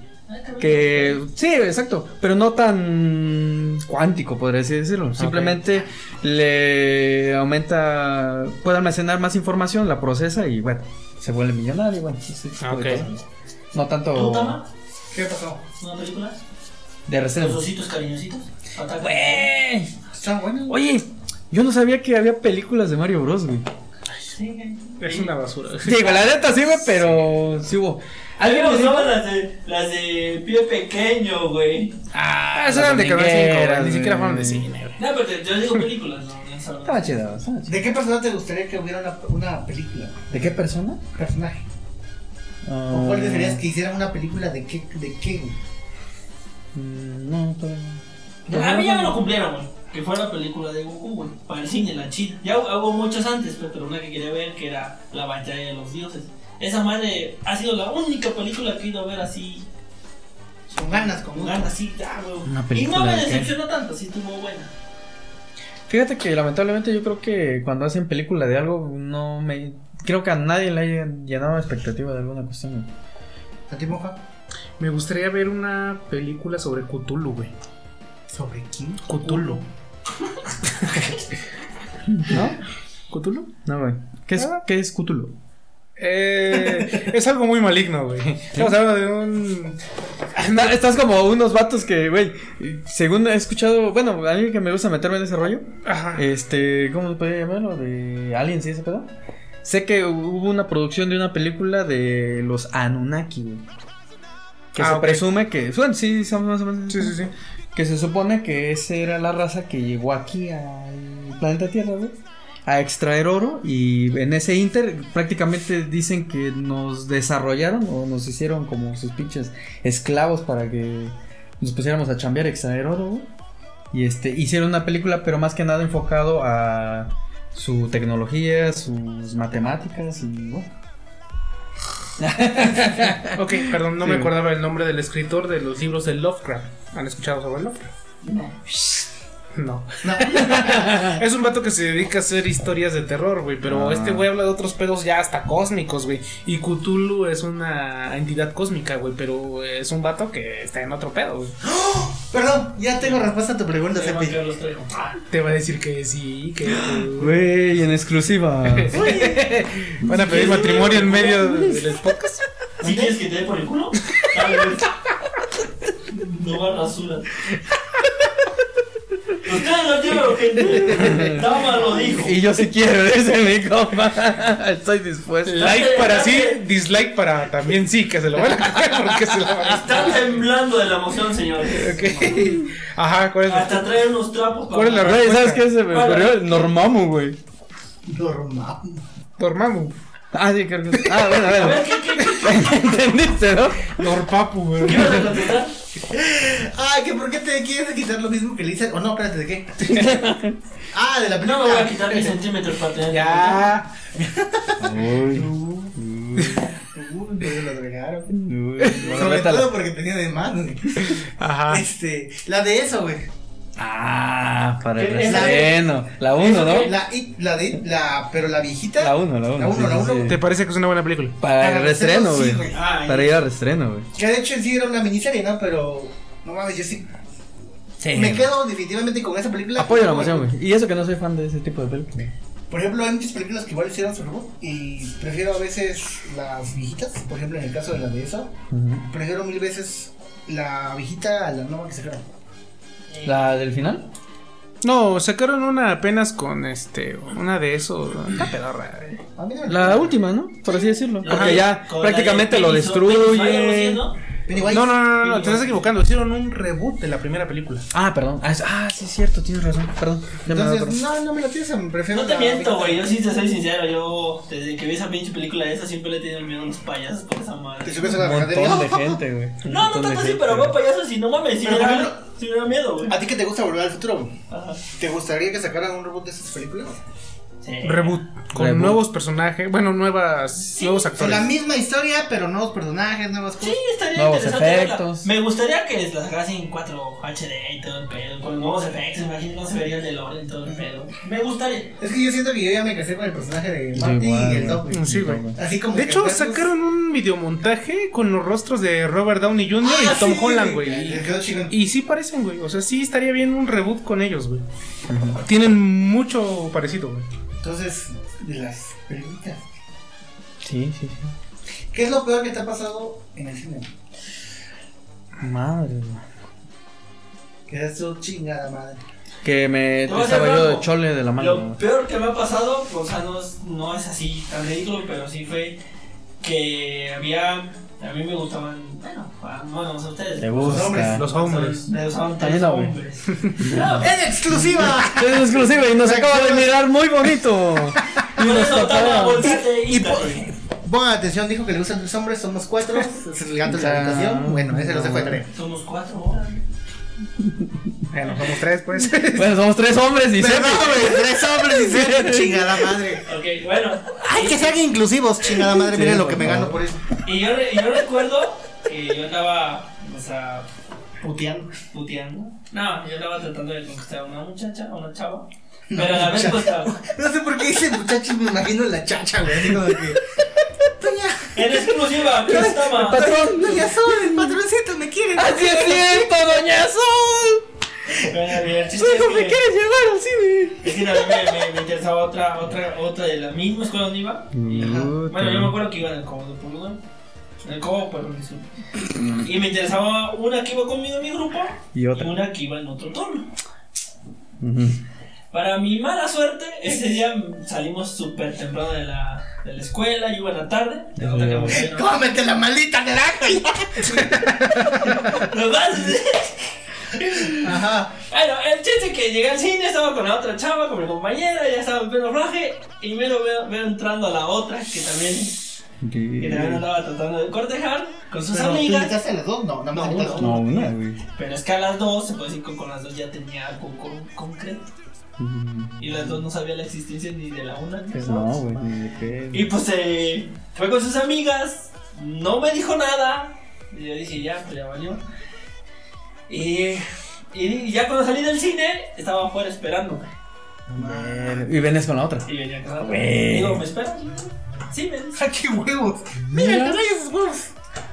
Que sí, exacto, pero no tan cuántico, podría así decirlo. Simplemente le aumenta, puede almacenar más información, la procesa y bueno, se vuelve millonario, bueno, cosas. No tanto ¿Tú, Tama? ¿Qué pasó? ¿Una película? de ¿Los reserva. ositos cariñositos? Güey, Están buenas. Oye, yo no sabía que había películas de Mario Bros, güey. Sí, Es una basura. Digo, la neta sí, güey, pero sí hubo. ¿Alguien gustaban las de, las de pie pequeño, güey. Ah, esas eran de Canal 5, güey. Ni siquiera fueron de cine, güey. No, pero te- yo digo películas, no. Estaba chido, estaba chido. ¿De qué persona te gustaría que hubiera una, una película? ¿De qué persona? Personaje. ¿O cuál desearías que hicieran una película de qué? De qué güey? Mm, No, todavía no. A mí ya me lo cumplieron, güey. Que fue la película de Goku, güey. Para el cine, la chida. Ya hubo- hubo muchas antes, pero una que quería ver que era La batalla de los dioses. Esa madre ha sido la única película que he ido a ver así. Con ganas, con Con ganas. sí, ya, güey. Una Y no me decepcionó tanto, sí estuvo buena. Fíjate que lamentablemente yo creo que cuando hacen película de algo, no me. Creo que a nadie le haya llenado expectativa de alguna cuestión. ¿A ti, Moja? Me gustaría ver una película sobre Cthulhu, güey. ¿Sobre quién? Cthulhu. ¿No? ¿Cthulhu? No, güey. ¿Qué es, Ah. ¿qué es Cthulhu? Eh, es algo muy maligno, güey. Estamos hablando de un. Na- Estás como unos vatos que, güey, según he escuchado, bueno, a mí que me gusta meterme en ese rollo, Ajá. este, ¿cómo se puede llamarlo? De Aliens y ese pedo. Sé que hubo una producción de una película de los Anunnaki, güey. Que Ah, se presume que, bueno, sí, son más o menos. Sí, sí, sí. Que se supone que esa era la raza que llegó aquí al planeta Tierra, güey. A extraer oro y en ese inter prácticamente dicen que nos desarrollaron o nos hicieron como sus pinches esclavos para que nos pusiéramos a chambear, a extraer oro. Y este, hicieron una película pero más que nada enfocado a su tecnología, sus matemáticas y bueno. Ok, perdón, no Sí, me acordaba el nombre del escritor de los libros de Lovecraft. ¿Han escuchado sobre Lovecraft? No. No. Es un vato que se dedica a hacer historias de terror, güey. Pero Ah. este güey habla de otros pedos ya hasta cósmicos, güey. Y Cthulhu es una entidad cósmica, güey. Pero es un vato que está en otro pedo, güey. Perdón, ya tengo respuesta a tu pregunta, traigo. Te va a decir que sí, que. Güey, en exclusiva. Van a pedir matrimonio en medio del podcast. ¿Sí quieres que te dé por el culo? Tal vez. No va rasura. Ustedes lo llevan, gente. Dama lo dijo. y yo sí quiero, dice mi compa. Estoy dispuesto. Like para sí, dislike para también sí, que se lo van a coger porque se lo van a Están temblando de la emoción, señores. Ok. Ajá, ¿cuál es la Hasta traen unos trapos para. ¿Cuál es la Güey, ¿sabes qué se me ocurrió? Normamu, güey. Normal. Dormammu. Ah, sí, creo que. Ah, bueno, A ver, bueno. ¿qué, qué, qué, ¿Entendiste, no? Norpapu, güey. qué ibas a contestar? Ah, que por qué te quieres quitar lo mismo que le hice. O no, espérate, ¿de qué? ah, de la película. No me voy a quitar mis centímetros para tener. Ya. Uy. Uy, pero lo regaron. Uy. Sobre Métala. todo porque tenía de más. Ajá. Este, la de eso, güey. Ah, para el ¿Qué es la de- estreno. La 1, ¿no? La, it- la de, la, pero la viejita. La 1, la 1. La uno, la uno. ¿Te parece que es una buena película? Para el restreno, sí, güey. Ay. Para ir al restreno, güey. Que de hecho en sí era una miniserie, ¿no? Pero, no mames, yo sí. Me quedo definitivamente con esa película. Apoyo la emoción, güey. Y eso que no soy fan de ese tipo de películas. Por ejemplo, hay muchas películas que igual hicieron su reboot y prefiero a veces las viejitas. Por ejemplo, en el caso de la de eso, Ujú. prefiero mil veces la viejita a la nueva que sacaron. ¿La del final? No, sacaron una apenas con este. Una de eso. Está pedorra, eh. La última, ¿no? Por así decirlo. Porque ya prácticamente lo destruye. ¿No? Pennywise. No, no, no, no, no, te estás equivocando. Hicieron un reboot de la primera película. Ah, perdón. Ah, es- ah, sí, es cierto, tienes razón. Perdón. Ya me Entonces, acuerdo. no, no me la piensan, prefiero No te la miento, güey. Yo sí te soy sincero. Yo, desde que vi esa pinche película esa, siempre le he tenido miedo a los payasos por esa Te madre. subes a Un la montón regadería. de gente, güey. Un No, no montón de tanto así, gente, pero güey. veo payasos y no mames. Sí Pero, me da, ejemplo, sí me da miedo, güey. ¿A ti que te gusta volver al futuro? güey? Ajá. ¿Te gustaría que sacaran un reboot de esas películas? Sí. Reboot. Con Reboot. nuevos personajes. Bueno, nuevas, nuevos actores. la misma historia, pero nuevos personajes, nuevas cosas. Sí, estaría Nuevos interesante. verla. efectos. Me gustaría que las sacasen en 4 HD y todo el pedo. Con nuevos efectos. Imagino cómo se vería el de Loren y todo el pedo. Me gustaría. Es que yo siento que yo ya me casé con el personaje de Marty igual, y el. Doc. Sí, güey. Así como De hecho, sacaron un videomontaje con los rostros de Robert Downey Jr. Ah, y Tom sí, Holland, güey. quedó chingón. Y sí parecen, güey. O sea, sí estaría bien un reboot con ellos, güey. Tienen mucho parecido, güey. Entonces, de las películas. Sí, sí, sí. ¿Qué es lo peor que te ha pasado en el cine? Madre, güey. Que es tu chingada madre. Que me estaba yo de chole de la mano. Lo peor que me ha pasado, o sea, no es, no es así tan ridículo, pero sí fue que había. A mí me gustaban. Bueno, a- bueno, a ustedes. Te hombres, gusta. Los hombres. Me gustaban También tres no, güey. hombres. No, ¡En exclusiva! Es exclusivo y nos acaba de mirar muy bonito. Y nos Y y po- Pongan atención, dijo que le gustan tres hombres, somos cuatro. Es el gato de la habitación. Bueno, ese no se fue tarea. Somos cuatro. Bueno, somos tres, pues. Bueno, somos tres hombres y Perdón, güey, tres hombres y ser chingada madre. Ok, bueno. Hay que ser inclusivos, chingada madre. Sí, Miren lo que me gano por eso. Y yo, re- yo recuerdo que yo andaba, o sea, Puteando. puteando. No, yo andaba tratando de conquistar a una muchacha, a una chava. Pero a la vez, pues, estaba- No sé por qué dice muchacho, me imagino la chacha, güey. Así como de que. Doña, en exclusiva, aquí estaba. Patrón. Doña Sol, el patroncito me quiere. Así es cierto, doña Sol. Bueno, bien, el chiste es me que- quiere llevar al cine. Es que también me, me, me interesaba otra, otra, otra de la misma escuela donde iba. Bueno, yo me acuerdo que iba en el Cobo de Pulgón. En el Cobo, pero en el. Y me interesaba una que iba conmigo en mi grupo Y otra. una que iba en otro turno. Ujú. Para mi mala suerte, ese día salimos súper temprano de la, de la escuela, yo iba en la tarde. de otra que vino- Cómete la maldita naranja. Nos vas- Ajá. Bueno, el chiste que llegué al cine, estaba con la otra chava, con mi compañera, ya estaba en pleno raje, y me lo veo, veo entrando a la otra, que también, que también andaba tratando de cortejar con sus Pero, ¿Tú amigas. invitaste a las dos? No, no, No, no. No, una, güey. Pero es que a las dos, se puede decir que con las dos ya tenía algo con- concreto. Y las dos no sabía la existencia ni de la una ni de Pues la no, otra. güey, ni de qué. Y pues eh, fue con sus amigas, no me dijo nada. Y yo dije, ya, pues ya valió. Y, Y ya cuando salí del cine, estaba afuera esperándome. Bien. Y venías con la otra. Y venía casado. Güey. Digo, ¿me esperas? Sí, me dice. ¡Ah, qué huevos! Mira. Trae esos huevos.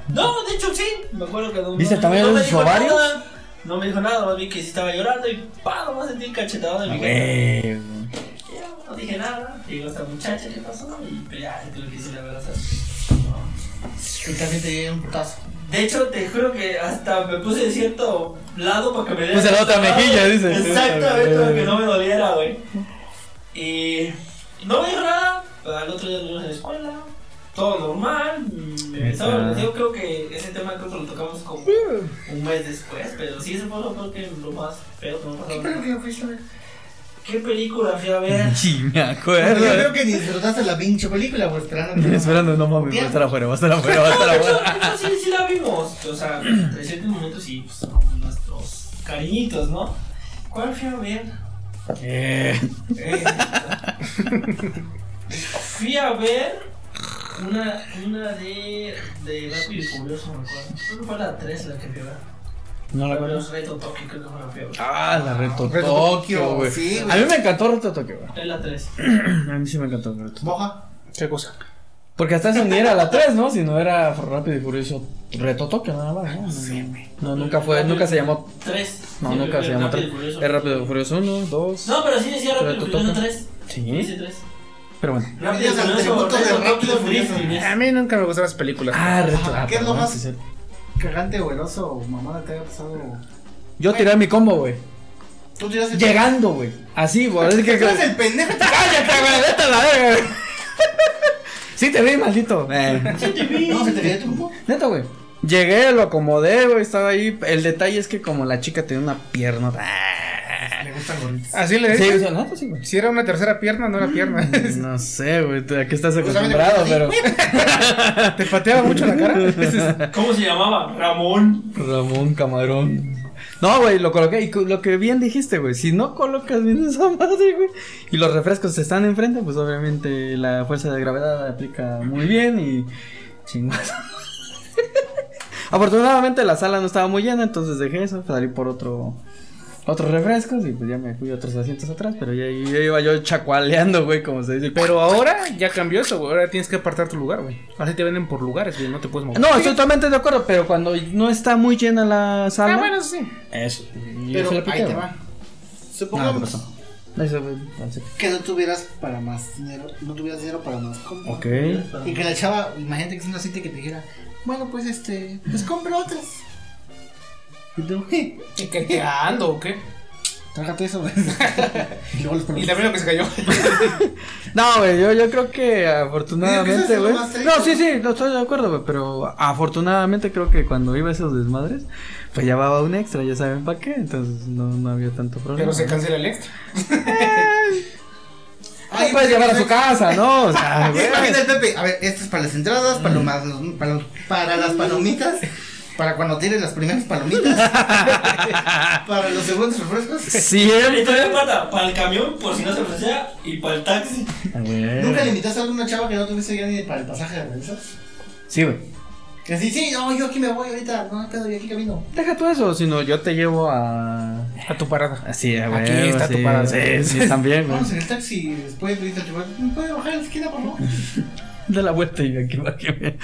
No, de hecho sí. Me acuerdo que no, ¿Viste el tamaño no de me sus dijo ovarios? nada. No me dijo nada, más bien que sí estaba llorando y pa, nomás sentí el cachetado de mi ya, No dije nada. Y digo, esta muchacha, ¿qué pasó? Y pues ya, tuve que decir la verdad. Y también te llega un putazo. De hecho, te juro que hasta me puse de cierto lado para que me diera. Puse la otra mejilla, dice. Exactamente, para que no me doliera, güey. Y no me dijo nada. Al otro día nos en la escuela. Todo normal. mm, Yo creo que ese tema creo que lo tocamos como un mes después. Pero sí, ese fue lo, creo que lo más feo que me ha ¿Qué fuiste a ver? ¿Qué película fui a ver? Sí, me acuerdo. yo creo que ni disfrutaste la pinche película, güey, esperando. que- Esperando, no mames, va a estar afuera, va a estar afuera, va a estar afuera. sí, sí la vimos. O sea, en ciertos momentos sí, pues, nuestros cariñitos, ¿no? ¿Cuál fui a ver? Eh, Eh, fui a ver una, una de, de Rápido y Furioso, me acuerdo. Creo que fue la 3 la que ver. no la es Reto Tokio, creo que fue la ver. Ah, la Reto Reto Tokio, güey. sí. A mí me encantó Reto Tokio, güey. Es la 3. A mí sí me encantó Reto Tokio. Moja. ¿Qué cosa? Porque hasta eso ni era la 3, ¿no? Si no era Rápido y Furioso Reto Tokio, nada más. No, no, nunca fue, nunca se llamó. 3. No, nunca se llamó 3. Es Rápido y Furioso 1, 2. No, pero sí decía Rápido y Furioso Tokio. 3. Sí. Dice 3. Pero bueno. Al tributo de Rápido Furioso. A mí nunca me gustaron las películas. Ah, Reto. Ah, ¿qué es lo más? sí, sí. Cagante, güeroso o mamada te haya pasado. Yo tiré mi combo, güey. Tú tiraste. Llegando, güey. Así, güey. Es que. Tú eres el pendejo. ¡Cállate, güey! ¡Vete a la verga, güey! Sí te vi, maldito. Eh. No, se te cayó tu grupo. Neta, güey. Llegué, lo acomodé, güey, estaba ahí. El detalle es que como la chica tenía una pierna. ¡ah! Me gustan gorritos. Así le Sí, dije. o sea, neta, sí, güey. Si era una tercera pierna, no era pierna. No sé, güey, estás Pues a mí me acostumbrado, pero. ¿Te pateaba mucho la cara? ¿Cómo se llamaba? Ramón. Ramón Camarón. No, güey, lo coloqué. Y lo que bien dijiste, güey. Si no colocas bien esa madre, güey. Y los refrescos están enfrente, pues obviamente la fuerza de gravedad aplica muy bien y. Chingazo. Afortunadamente la sala no estaba muy llena, entonces dejé eso, salí por otro. Otros refrescos y pues ya me fui a otros asientos atrás, pero ya, ya iba yo chacualeando, güey, como se dice. Pero ahora ya cambió eso, güey. Ahora tienes que apartar tu lugar, güey. Así te venden por lugares, güey. No te puedes mover. No, estoy totalmente de acuerdo, pero cuando no está muy llena la sala. Ah, bueno, eso sí. Eso. Pero eso ahí te va. No, ¿qué Supongamos pasó? Eso, que no tuvieras para más dinero. No tuvieras dinero para más compra. Ok. Y que la chava, imagínate que es una cita que te dijera, bueno, pues este, pues compra otras. Y tú, ¿Y qué te ando o qué? trágate eso, güey. y luego los Y también lo que se cayó. No, güey, yo, yo creo que afortunadamente, es güey. No, sí, sí, no estoy de acuerdo, güey. Pero afortunadamente creo que cuando iba a esos desmadres, pues llevaba un extra, ya saben para qué. Entonces no, no había tanto problema. Pero se cancela el extra. Lo puedes llevar a su casa, ¿no? O sea, güey. Imagina el Pepe, a ver, esto es para las entradas, para, lo más- para, para las palomitas, para cuando tienes las primeras palomitas, para los segundos refrescos. Y Siempre. todavía falta para el camión, por si no se ofrecía, y para el taxi. Ah. ¿Nunca le invitaste a alguna chava que no tuviese ya ni para el pasaje de regreso? Sí, güey. Que sí, sí, no, yo aquí me voy ahorita, no, pedo, yo aquí camino. Deja tú eso, sino yo te llevo a. A tu parada. Así, a Aquí huevo, está tu sí, parada. Sí, sí, también, güey. Vamos en el taxi y después le al chofer, ¿me puede bajar en la esquina, por favor? De la vuelta y aquí va que me.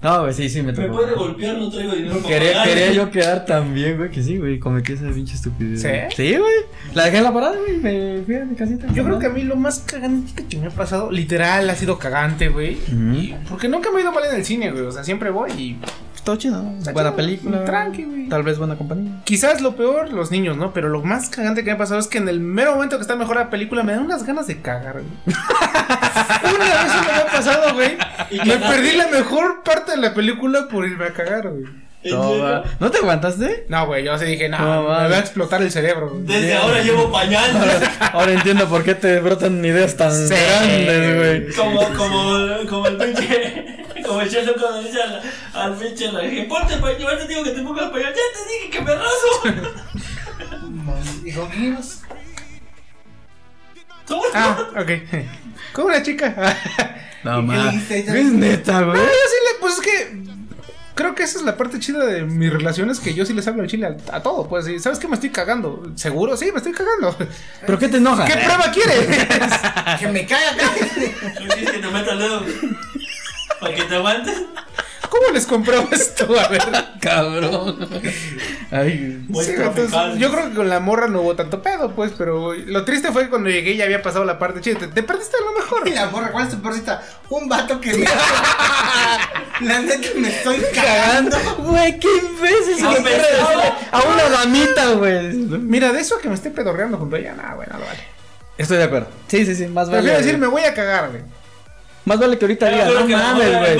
No, güey, sí, sí, me Me tocó. puede golpear, no traigo dinero para Quería, pagar. quería yo quedar tan bien, güey, que sí, güey, cometí esa pinche estupidez. ¿Sí? güey. Sí, güey. La dejé en la parada, güey, me fui a mi casita. Yo creo que a mí lo más cagante que me ha pasado, literal, ha sido cagante, güey. Porque nunca me he ido mal en el cine, güey. O sea, siempre voy y. Está chido, ¿no? Está Buena chido. película. Tranqui, güey. Tal vez buena compañía. Quizás lo peor, los niños, ¿no? Pero lo más cagante que me ha pasado es que en el mero momento que está mejor la película me dan unas ganas de cagar, güey. Una vez eso me ha pasado, güey. ¿Y Me perdí la mejor parte de la película por irme a cagar, güey. ¿En No, te aguantaste? No, güey, yo sí dije, no, No, me va a explotar el cerebro, güey. Desde ahora llevo pañal. Ahora entiendo por qué te brotan ideas tan Sí. grandes, güey. Como, como, como el pinche. Como el Sheldon cuando dice al, al pinche, le dije, ponte pañal, yo te digo que te pongas pañal, ya te dije que me raso. ¿Y con quién ibas? ¿Cómo? Ah, ok. Como una chica. No, ¿Y qué ma. dijiste ahí? Es neta, güey. No, yo sí le, pues es que. Creo que esa es la parte chida de mis relaciones, que yo sí les hablo al chile a, a todo. Pues, y, ¿sabes qué? Me estoy cagando. ¿Seguro? Sí, me estoy cagando. ¿Pero qué te enoja? ¿Qué prueba quieres? Que me caga acá. ¿No quieres que te meta el dedo? ¿Para que te aguantes? ¿Cómo les compruebo esto? A ver. Cabrón. Ay. Sí, a entonces, yo creo que con la morra no hubo tanto pedo, pues, pero lo triste fue que cuando llegué ya había pasado la parte chida. Te, te perdiste de lo mejor. Y la morra, ¿cuál es tu peor cita? Un vato que me. La neta me estoy cagando. Güey, qué imbécil. A una damita, güey. Mira, de eso a que me esté pedorreando junto a ella, nada, güey, no lo vale. Estoy de acuerdo. Sí, sí, sí. Más vale. Prefiero decir, me voy a cagar, güey. Más vale que ahorita diga, no mames, güey.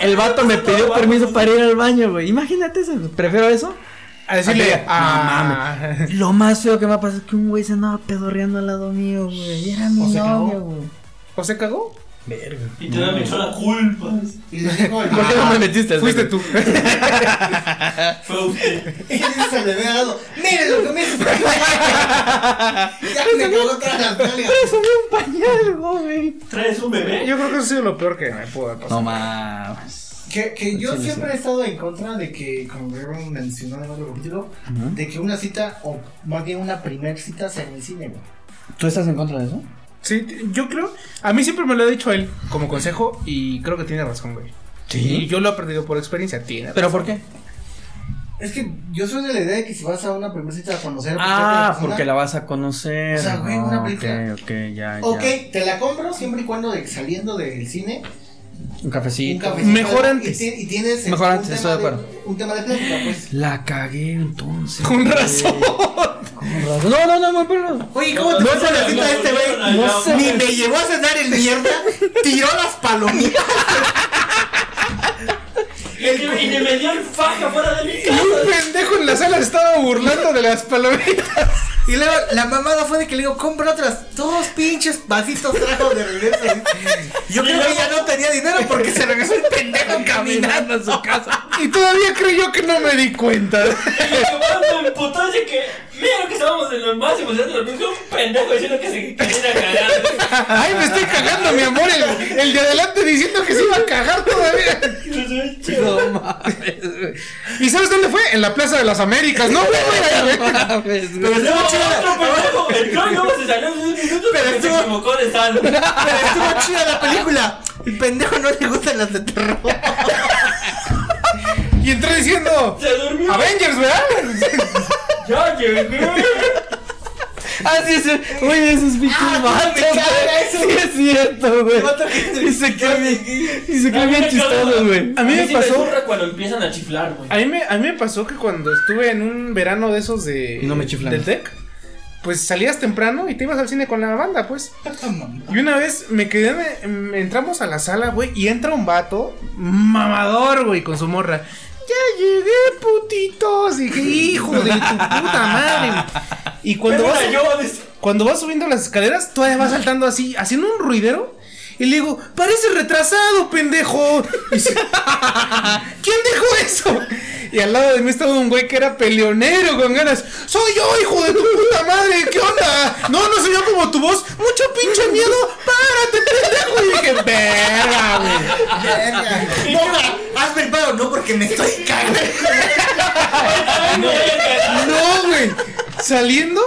El vato me pidió No, permiso para ir al baño, güey. Imagínate eso. Prefiero eso. A decirle, ah, Lo más feo que me ha pasado es que un güey se andaba pedorreando al lado mío, güey. Y era mi ¿O se novio, cagó? güey. ¿O se cagó? Verga. Y te me echó la culpa. Y ¿Por qué no me metiste? Fuiste tú. Fue usted. Y se le ve al lado. Mire lo que me hizo. Ya me cagó todas las nalgas. Eso un pañal, güey. ¿Traes un bebé? Yo creo que eso ha sido lo peor que me pudo haber pasado. No mames. Que, que yo Sí, siempre sí. he estado en contra de que, como hemos mencionado en otro capítulo, de que una cita, o más bien una primer cita, sea en el cine, güey. ¿Tú estás en contra de eso? Sí, yo creo. A mí siempre me lo ha dicho él como consejo y creo que tiene razón, güey. Y yo lo he aprendido por experiencia. Tiene ¿Pero razón. por qué? Es que yo soy de la idea de que si vas a una primera cita a conocer a Ah, persona, porque la vas a conocer. O sea, güey, una película. Ok, ok, ya, ya. Ok, te la compro siempre y cuando de, saliendo del cine, Un cafecito. un cafecito. Mejor antes. Y, tienes Mejor un antes, tema estoy de acuerdo. Un tema de plática, pues. La cagué entonces. Con razón. Con razón. No, no, no, no, pero. Oye, ¿cómo te No, con la cita no, de este güey? no, no, no, Ni me llevó a cenar el mierda, tiró las palomitas. Y me dio el faja fuera de mi Y un pendejo en la sala estaba burlando de las palomitas. Y luego la mamada fue de que le digo, compra otras dos pinches vasitos trajo de regreso. Yo creo que ella no tenía dinero porque se regresó el pendejo caminando a su casa. Y todavía creyó que no me di cuenta. Y lo que más me emputó es de que, mira que estábamos en los más emocionantes de la película, un pendejo diciendo que se quería cagar. Ay, me estoy cagando, mi amor. El, el de adelante diciendo que se iba a cagar todavía. No mames, güey. ¿Y sabes dónde fue? En la Plaza de las Américas. No, güey. No mames, güey. Pero No, estuvo chida. otro pendejo entró y luego se salió en un minuto Pero porque se estuvo- equivocó de sala. Pero estuvo chida la película. El pendejo no le gustan las de terror. Y entré diciendo. Se durmió. Avengers, ¿verdad? Ya llegué. Ah, sí, sí. Oye, esos bichos Ah, vatos, me caga güey. eso. Sí, es cierto, güey. Vato Y se cree bien, y se cree A mí bien me chistoso, güey. A mí me sí pasó- cuando empiezan a chiflar, güey. A mí, me, a mí me pasó que cuando estuve en un verano de esos de. No me chiflan. Del TEC, pues salías temprano y te ibas al cine con la banda, pues. Y una vez me quedé, me- me- entramos a la sala, güey, y entra un vato mamador, güey, con su morra. Ya llegué, putitos. Y dije, hijo de tu puta madre. Y cuando vas, yo, cuando vas subiendo las escaleras, todavía vas saltando así, haciendo un ruidero. Y le digo, parece retrasado, pendejo. Y dice, ¿quién dijo eso? Y al lado de mí estaba un güey que era peleonero con ganas. Soy yo, hijo de tu puta madre, ¿qué onda? No, no soy yo como tu voz. Mucho pinche miedo. Párate, pendejo. Y dije, verga, güey. Verga. Morra, hazme el paro, no porque me estoy cagando. No, güey. Saliendo.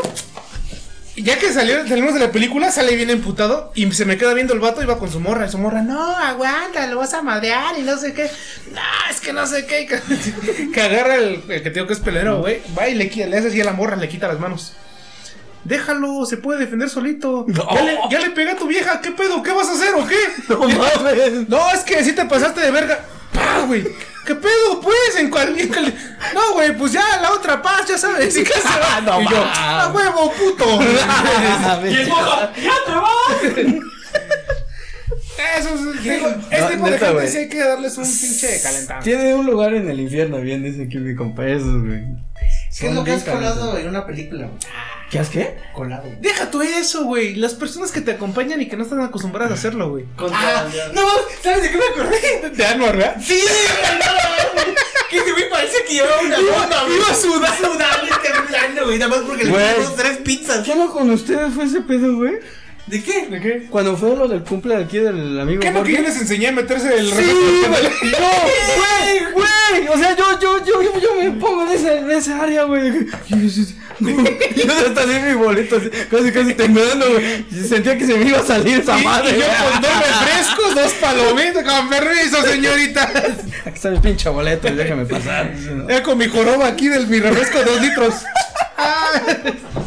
Ya que salió, salimos de la película, sale bien emputado y se me queda viendo el vato, iba con su morra, y su morra, no, aguanta, lo vas a madrear y no sé qué. No, es que no sé qué. Que, que agarra el, el que tengo que es pelero, güey. Va y le, le hace así a la morra, le quita las manos. Déjalo, se puede defender solito. No. Ya, le, ya le pegué a tu vieja, ¿qué pedo? ¿Qué vas a hacer o qué? No mames. No, es que si te pasaste de verga. ¡Pah, güey! ¿Qué pedo, pues? En cualquier. No, güey, pues ya la otra paz, ya sabes. ¿Y qué se va? No y yo. ¡a huevo, puto! Y el moja, ¡ya te vas! Eso es. Digo, este No, tipo de neta, gente sí hay que darles un pinche calentado. Tiene un lugar en el infierno, bien dice aquí mi compa, esos, güey. ¿Qué es lo que has colado en una película? güey? ¿Qué has qué? Colado. güey. Deja tú eso, güey. Las personas que te acompañan y que no están acostumbradas a hacerlo, güey. Ah, no, ¿sabes de qué me acordé? De Anwar, ¿verdad? Sí, que ese güey parece que llevaba una bomba, güey. iba sudando. sudando y temblando, güey, nada más porque le pusimos tres pizzas. ¿Qué no con ustedes fue ese pedo, güey? ¿De qué? ¿De qué? Cuando fue lo del cumple de aquí del amigo ¿Qué no que yo les enseñé a meterse el Sí, refresco? güey. No, güey, güey. O sea, yo, yo, yo, yo, yo me pongo en esa, en esa área, güey. Yo, yo hasta así mi boleto, así, casi, casi temblando, güey. Sentía que se me iba a salir esa Y- madre. y yo con dos refrescos, dos palomitas, con permiso, señorita. Aquí está mi pinche boleto, déjame pasar. Ya con mi joroba aquí del mi refresco, dos litros.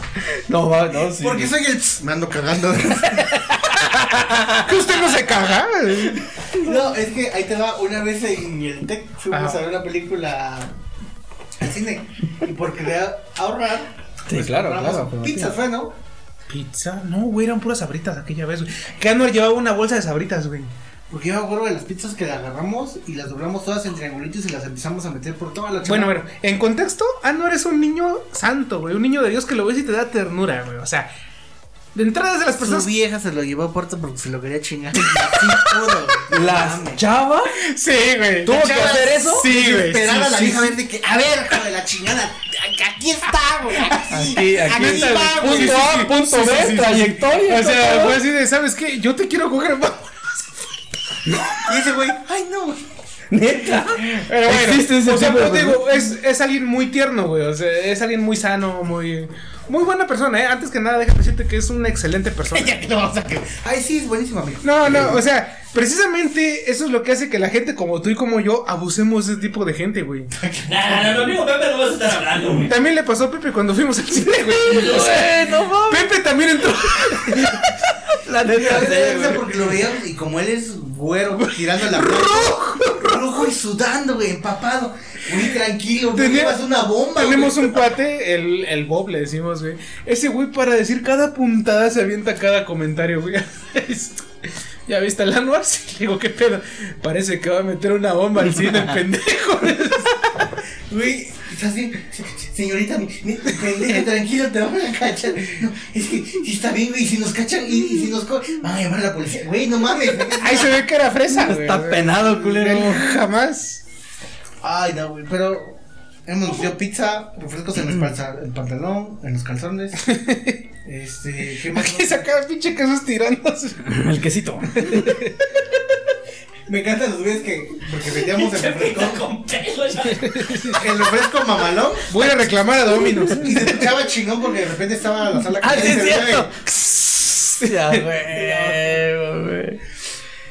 No, va, no, sí. Porque soy el. pss, Me ando cagando. ¿Que usted no se caga? No, es que ahí te va. Una vez en el TEC fuimos Ajá. a ver una película al cine. Y por querer ahorrar. Sí, pues, claro, claro, Pizza fue, ¿no? Pizza, no, güey, eran puras sabritas aquella vez, güey. Que Anuar llevaba una bolsa de sabritas, güey. Porque yo me acuerdo de las pizzas que las agarramos y las doblamos todas en triangulitos y las empezamos a meter por toda la Bueno, chamarra. bueno, en contexto, Anuar es un niño santo, güey. Un niño de Dios que lo ves y te da ternura, güey. O sea, de entrada de las Su personas. vieja se lo llevó a puerto porque se lo quería chingar. Así pudo. ¿Las chava? Sí, güey. ¿Tuvo que Chava, hacer eso? Sí, güey. Esperar sí, a la sí, vieja sí. a ver de que, a ver, hijo de la chingada, aquí está, güey. Aquí, Aquí, está. Punto A, punto B, trayectoria. O sea, fue así de, ¿sabes qué? Yo te quiero coger. Y ese güey, ay no. Neta. Pero bueno, Existe ese o sea, tipo de digo, es, es alguien muy tierno, güey. O sea, es alguien muy sano, muy. Muy buena persona, ¿eh? Antes que nada, déjame decirte que es una excelente persona. Ya que no vamos a que. Ay, sí, es buenísimo, amigo. No, no, o sea, precisamente eso es lo que hace que la gente como tú y como yo abusemos de ese tipo de gente, güey. Nah, no, no, amigo Pepe no vas a estar hablando, güey. También le pasó a Pepe cuando fuimos al cine, güey. O sea, Güey, no mames. Pepe también entró. La neta, güey. porque lo veíamos y como él es güero, tirando la rojo, rojo y sudando, güey, empapado. Muy tranquilo, güey, Tenía- llevas una bomba. Tenemos güey. un cuate, el, el Bob le decimos, güey. Ese güey para decir cada puntada se avienta cada comentario, güey. ¿Ya viste el le digo, ¿qué pedo? Parece que va a meter una bomba al cine, pendejo. Güey, así, se- se- señorita, mi, mi- tranquilo, te van a cachar. No, es que si está bien, güey, y si nos cachan y, y si nos co van a llamar a la policía. Güey, no mames. Ahí se ve que era fresa. Está penado, culero. Él Jamás. Ay, no, güey, pero hemos dio pizza, refrescos en panza- el pantalón, en los calzones. Este, ¿qué más? Aquí saca pinche quesos tirándose. El quesito. Me encantan los güeyes que, porque vendíamos el refresco, con pelo ya. el refresco mamalón. Voy a reclamar a Dominos. Y se escuchaba chingón porque de repente estaba la sala Ah, sí, es cierto. Ya, güey, güey.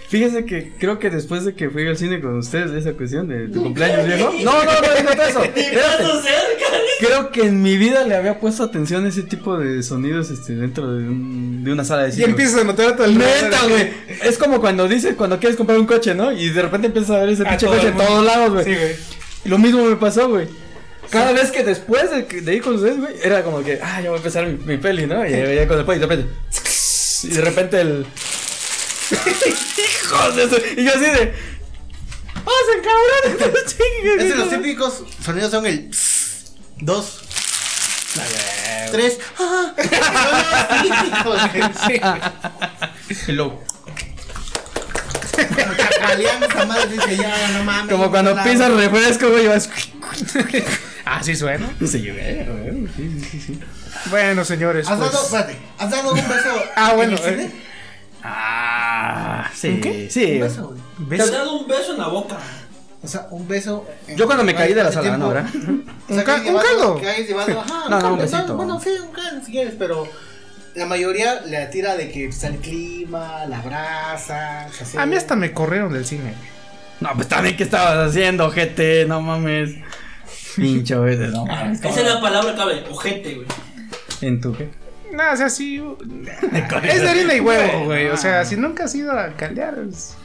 Fíjese que creo que después de que fui al cine con ustedes de esa cuestión de tu cumpleaños viejo. No, no, no, eso. Espérate. Paso cerca. Creo que en mi vida le había puesto atención a ese tipo de sonidos este, dentro de, un- de una sala de Y cine. güey. empiezas a notar a todo el Neta, güey. Es como cuando dices, cuando quieres comprar un coche, ¿no? Y de repente empiezas a ver ese A pinche coche en todos lados, güey. Sí, güey. Y Lo mismo me pasó, güey. Cada vez que después de, ir con ustedes, güey, era como que, ah, ya voy a empezar mi, mi peli, ¿no? Y ya con el poli, y de repente, y de repente el. Hijos de su- Y yo así de. ¡Pasen, cabrones! Es de los típicos sonidos son el pss, dos, tres. ¡ah! Son los típicos, güey. Hello. Dice ya, no mames. Como cuando no, pisas refresco, güey, vas. Ah, sí suena. Se llevé, güey. Sí, sí, sí, sí. Bueno, señores. ¿Has dado, Pues, espérate, ¿has dado un beso? Ah, en bueno, el cine? eh. Ah, sí. ¿Un qué? Sí. Un beso, güey. Te has dado un beso en la boca. O sea, un beso. en- Yo cuando me caí de la hace sala, tiempo. ¿no? ¿verdad? O sea, Un ca- que hayas un llevado- caldo. Que hayas llevado, ajá, No, no, un caldo, besito. Bueno, sí, un caldo si quieres, pero la mayoría le tira de que está el clima, la brasa. A mí hasta me corrieron del cine. No, pues también, ¿qué estabas haciendo, gente? No mames. Pincho, güey, no mames. Esa es la palabra clave, ojete, güey. ¿En tu qué? No, o sea, sí. Es de harina y huevo, güey. O sea, si nunca has ido a caldear. es-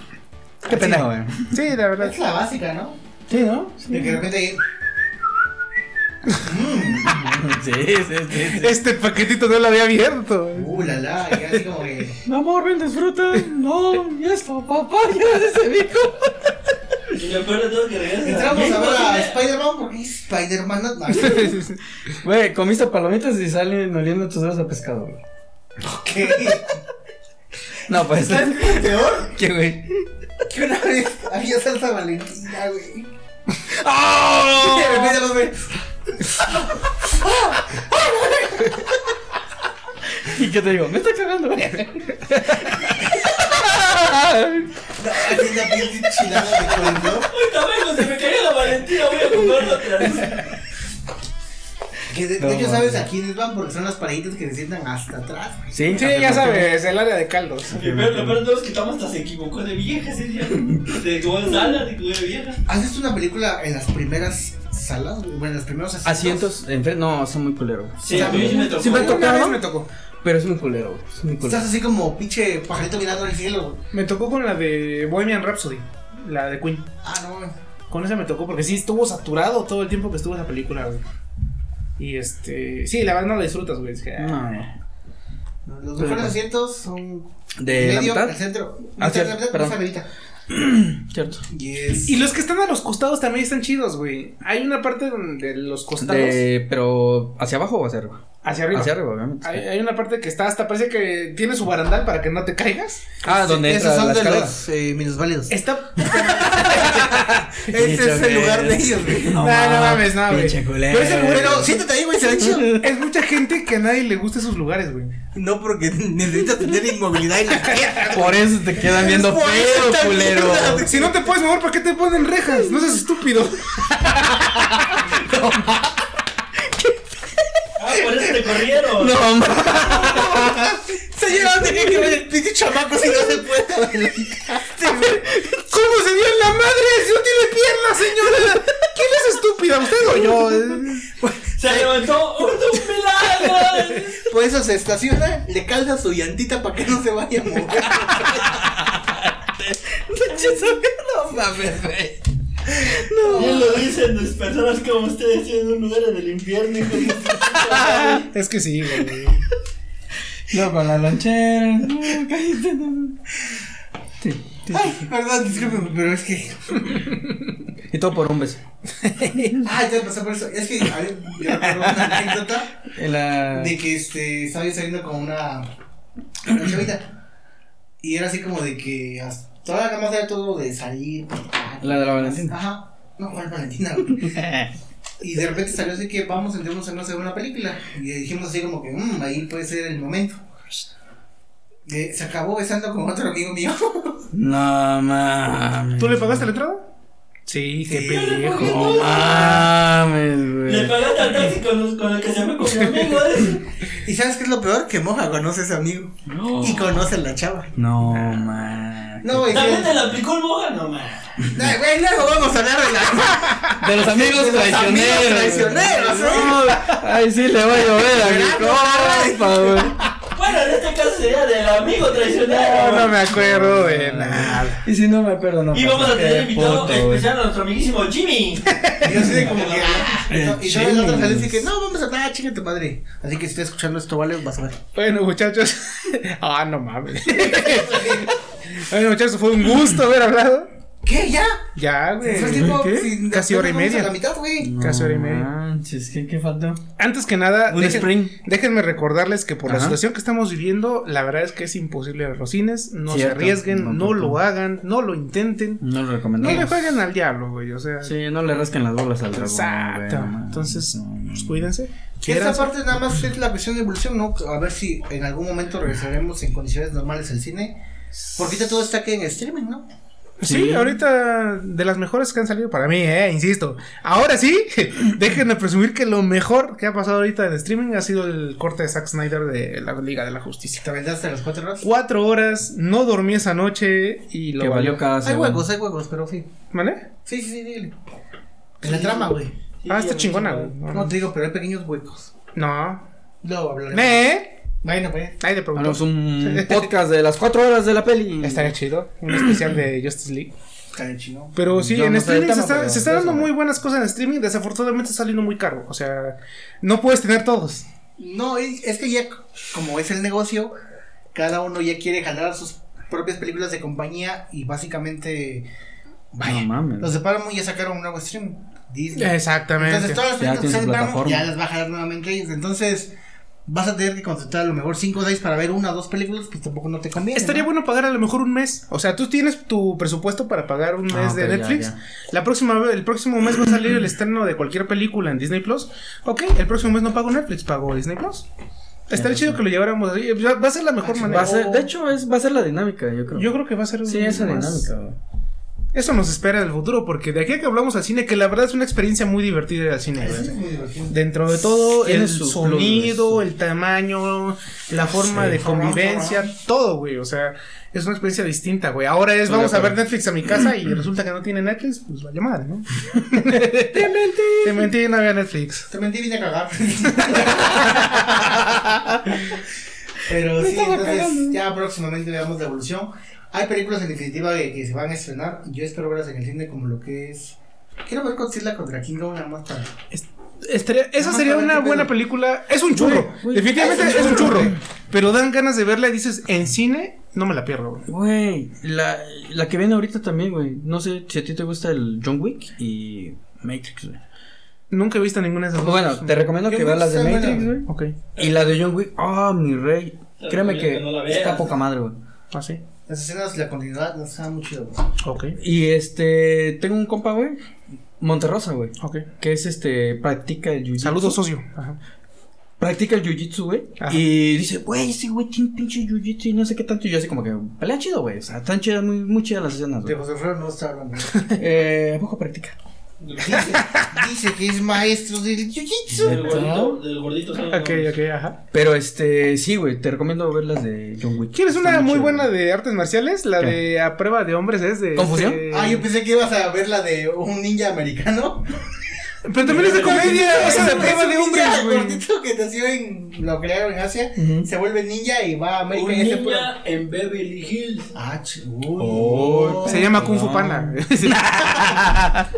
Qué pendejo, güey. Sí, la verdad. Es la básica, ¿no? Sí, ¿no? De que de repente. Sí, sí, sí. sí. Este paquetito no lo había abierto. Uh, la la, y así como que. Mi amor, vendes fruta. No, y esto, papá, ya ese viejo. Y lo peor de todo que regresas. Entramos a ver a Spider Spider-Man porque es Spider-Man. No, no, Güey, comiste palomitas y salen oliendo tus dedos a pescado, güey. ¿Qué? No, pues. ¿Sabes qué es peor? ¿Qué, güey? Que una vez había salsa valentina, güey. Y ¡Oh! de repente los güey. ¿Y qué te digo? Me está cagando. Haciendo pinche chilada de cuento. Se me cayó la Valentina, voy a comprarlo otra. Que de, de No, hecho. ¿sabes a quiénes van? Porque son las parejitas que se sientan hasta atrás. güey. Sí, Sí, ya sabes, el área de caldos. Pero lo peor de todo es que Tama hasta se equivocó de vieja ese día. De Gonzala, de de vieja. ¿Has visto una película en las primeras salas? Bueno, en los primeros asientos. Asientos, no, son muy culeros. Sí, a mí sí me tocó. Sí me Una me tocó. Pero es muy culero, güey, es muy culero. Estás así como pinche pajarito mirando al cielo. güey. Me tocó con la de Bohemian Rhapsody, la de Queen. Ah, no, güey. Con esa me tocó porque sí estuvo saturado todo el tiempo que estuvo esa película, güey. Y este, sí, la verdad no la disfrutas, güey. Es que, ah, No, no. Los mejores asientos son. ¿De la medio, mitad? el centro. Ah, mitad, cierto, la mitad. Cierto. Y los que están a los costados también están chidos, güey. Hay una parte donde los costados De, pero, ¿hacia abajo o hacia arriba? Hacia arriba. Hacia arriba, obviamente. Hay, hay una parte que está hasta parece que tiene su barandal para que no te caigas. Ah, donde Esos entra son la de escalera. los eh, minusválidos. Está Ese es el lugar de ellos, güey. No, no mames, no, güey. Pero ese lugar- Pero siéntate ahí, güey, se ve chido. es mucha gente que a nadie le gusta esos lugares, güey. No, porque necesitas tener inmovilidad en la pierna. Por eso te quedan viendo feo, culero. mierda. Si no te puedes mover, ¿para qué te ponen rejas? No seas estúpido. Ah, por eso te corrieron. No, ma. Se llevan de que ver el pinche chamaco si no se puede. ¿Cómo se dio en la madre? Si no tiene piernas, señora. ¿Quién es estúpida? ¿Usted o yo? Se levantó. ¡Un milagro! Por eso se estaciona, le calza su llantita para que no se vaya a mover. No mames, güey. Las personas como ustedes tienen un lugar en el infierno, hijo de. Es que sí, güey. No, con la lonchera. No, cállate. no. Sí, sí, sí. Ay, perdón, discúlpeme, pero es que. Y todo por un beso. Ay, ya pasó por eso. Es que, a ver, yo recuerdo una anécdota la. de que este, estaba yo saliendo con una, una chavita. Y era así como de que. hasta- Todavía nada más era todo de salir. La de la Valentina. Ajá. No, ¿cuál Valentina? Y de repente salió así que vamos a entrarnos en una una película. Y dijimos así como que, mmm, ahí puede ser el momento. Eh, se acabó besando con otro amigo mío. No mames. ¿Tú le pagaste la entrada? Sí, qué Sí. pendejo. No mames, Le güey. pagaste al taxi con, los- con el que se fue con mi amigo. ¿eh? ¿Y sabes qué es lo peor? Que Moja conoce a ese amigo. No. Y conoce a la chava. No mames. No, güey. ¿También te la aplicó el moja? No, man. Ay, güey, luego vamos a hablar de la. De los amigos De los traicioneros. amigos traicioneros, No, ay, sí le va a llover a mi compa, güey. Bueno, en este caso sería del amigo traicionero. No, no me acuerdo de nada. Y si no me perdono. Y vamos a tener invitado especial a nuestro amiguísimo Jimmy. Y así de como que. ah, no, y yo el otro así que, no, vamos a hablar, chica tu madre. Así que si estás escuchando esto, vale, vas a ver. Bueno, muchachos. Ah, no mames. Bueno, muchachos, fue un gusto haber hablado. ¿Qué? ¿Ya? Ya, güey. ¿qué? si- Casi hora y media. A la mitad, güey. No Casi hora y media. Manches, ¿qué, qué faltó? Antes que nada, Un dejen- spring. déjenme recordarles que por la situación que estamos viviendo, la verdad es que es imposible a los cines. No se arriesguen, No, no, no, lo no. hagan, no lo intenten. No lo No recomendamos. le jueguen al diablo, güey. O sea, Sí, no le rasquen las bolas al dragón. exacto. güey, no Entonces, no, no, pues no. cuídense. Esta parte nada más es la cuestión de evolución, ¿no? A ver si en algún momento regresaremos en condiciones normales al cine. Porque ahorita todo está aquí en streaming, ¿no? Sí, Sí. ahorita de las mejores que han salido para mí, eh, insisto. Ahora sí, déjenme presumir que lo mejor que ha pasado ahorita en streaming ha sido el corte de Zack Snyder de la Liga de la Justicia. ¿Te aventaste a las cuatro horas? Cuatro horas, no dormí esa noche y lo Que valió cada Hay huecos, hay huecos, pero sí. ¿Vale? Sí, sí, sí, dile. En la trama, güey. ah, está chingona, güey. No, No te digo, pero hay pequeños huecos. no. Luego hablaremos. ¿Me? Bueno, pues. Ahí te pregunto. Haremos un podcast de las cuatro horas de la peli. Estaría chido. Un especial de Justice League. Está bien chino. Pero sí, Yo en no sé streaming se está, se está dando muy buenas cosas en streaming. Desafortunadamente está saliendo muy caro. O sea, no puedes tener todos. No, es que ya, como es el negocio, cada uno ya quiere jalar sus propias películas de compañía y básicamente. Vaya. No mames. Los de Paramount ya sacaron un nuevo stream. Disney. Exactamente. Entonces todas las películas que ya las va a jalar nuevamente. Entonces vas a tener que contratar a lo mejor 5 o 6 para ver una o dos películas, pues tampoco no te conviene. Estaría ¿no? bueno pagar a lo mejor un mes. O sea, tú tienes tu presupuesto para pagar un mes Ah, de ok, ya, Netflix. ya. La próxima vez, el próximo mes va a salir el estreno de cualquier película en Disney Plus. Ok, el próximo mes no pago Netflix, pago Disney Plus. Estaría chido que lo lleváramos así. Va va a ser la mejor Va manera. a ser, de hecho, es, va a ser la dinámica, yo creo. Yo creo que va a ser Sí, esa más- dinámica, güey. Eso nos espera en el futuro, porque de aquí a que hablamos al cine, que la verdad es una experiencia muy divertida ir al cine, güey. Es muy divertido. Dentro de todo, el sonido, el tamaño, la forma Sí. de convivencia, todo, güey. O sea, es una experiencia distinta, güey. Ahora es, vamos a ver. Netflix a mi casa y resulta que no tiene Netflix, pues vaya madre, ¿no? Te mentí. Te mentí, no había Netflix. Te mentí, vine a cagar. Pero sí, entonces ya próximamente veamos la evolución. Hay películas en definitiva que, que se van a estrenar. Yo espero verlas en el cine como lo que es. Quiero ver Godzilla contra King Kong nada más para. Estaría- esa sería una buena película. Es un churro. Definitivamente es es un churro. Pero dan ganas de verla y dices, en cine, no me la pierdo, güey. La, la que viene ahorita también, güey. No sé si a ti te gusta el John Wick y Matrix, güey. Nunca he visto ninguna de esas dos. Bueno, te recomiendo que veas las de Matrix, güey. Y la de John Wick, ah, mi rey. Te Créeme que no está poca madre, güey. Ah, sí. Las escenas, la continuidad, no está muy chido. güey. Ok. Y este, tengo un compa, güey. Monterrosa, güey. Ok. Que es este, practica el jiu-jitsu. Saludos, socio. Ajá. Practica el jiu-jitsu, güey. Ajá. Y dice, güey, ese güey tiene pinche jiu-jitsu y no sé qué tanto. Y yo así como que, pelea chido, güey. O sea, tan chidas, muy, muy chidas las escenas, De güey. José Alfredo no está hablando. Eh, ¿a poco practica? Dice, dice que es maestro del jiu-jitsu. Del gordito, del gordito. ¿sabes? Ok, ok, ajá. Pero este, sí, güey, te recomiendo ver las de John Wick. ¿Quieres una muy buena de artes marciales? La ¿Qué? de a prueba de hombres es de. ¿Confusión? este- Ah, yo pensé que ibas a ver la de un ninja americano. Pero también es de comedia, o sea, de Es un prueba de hombres, güey. gordito que nació en. Lo crearon en Asia. Se vuelve ninja y va a América Un puro. ninja en Beverly Hills. Ah, Oh, uy. Se llama Kung Fu. Panda.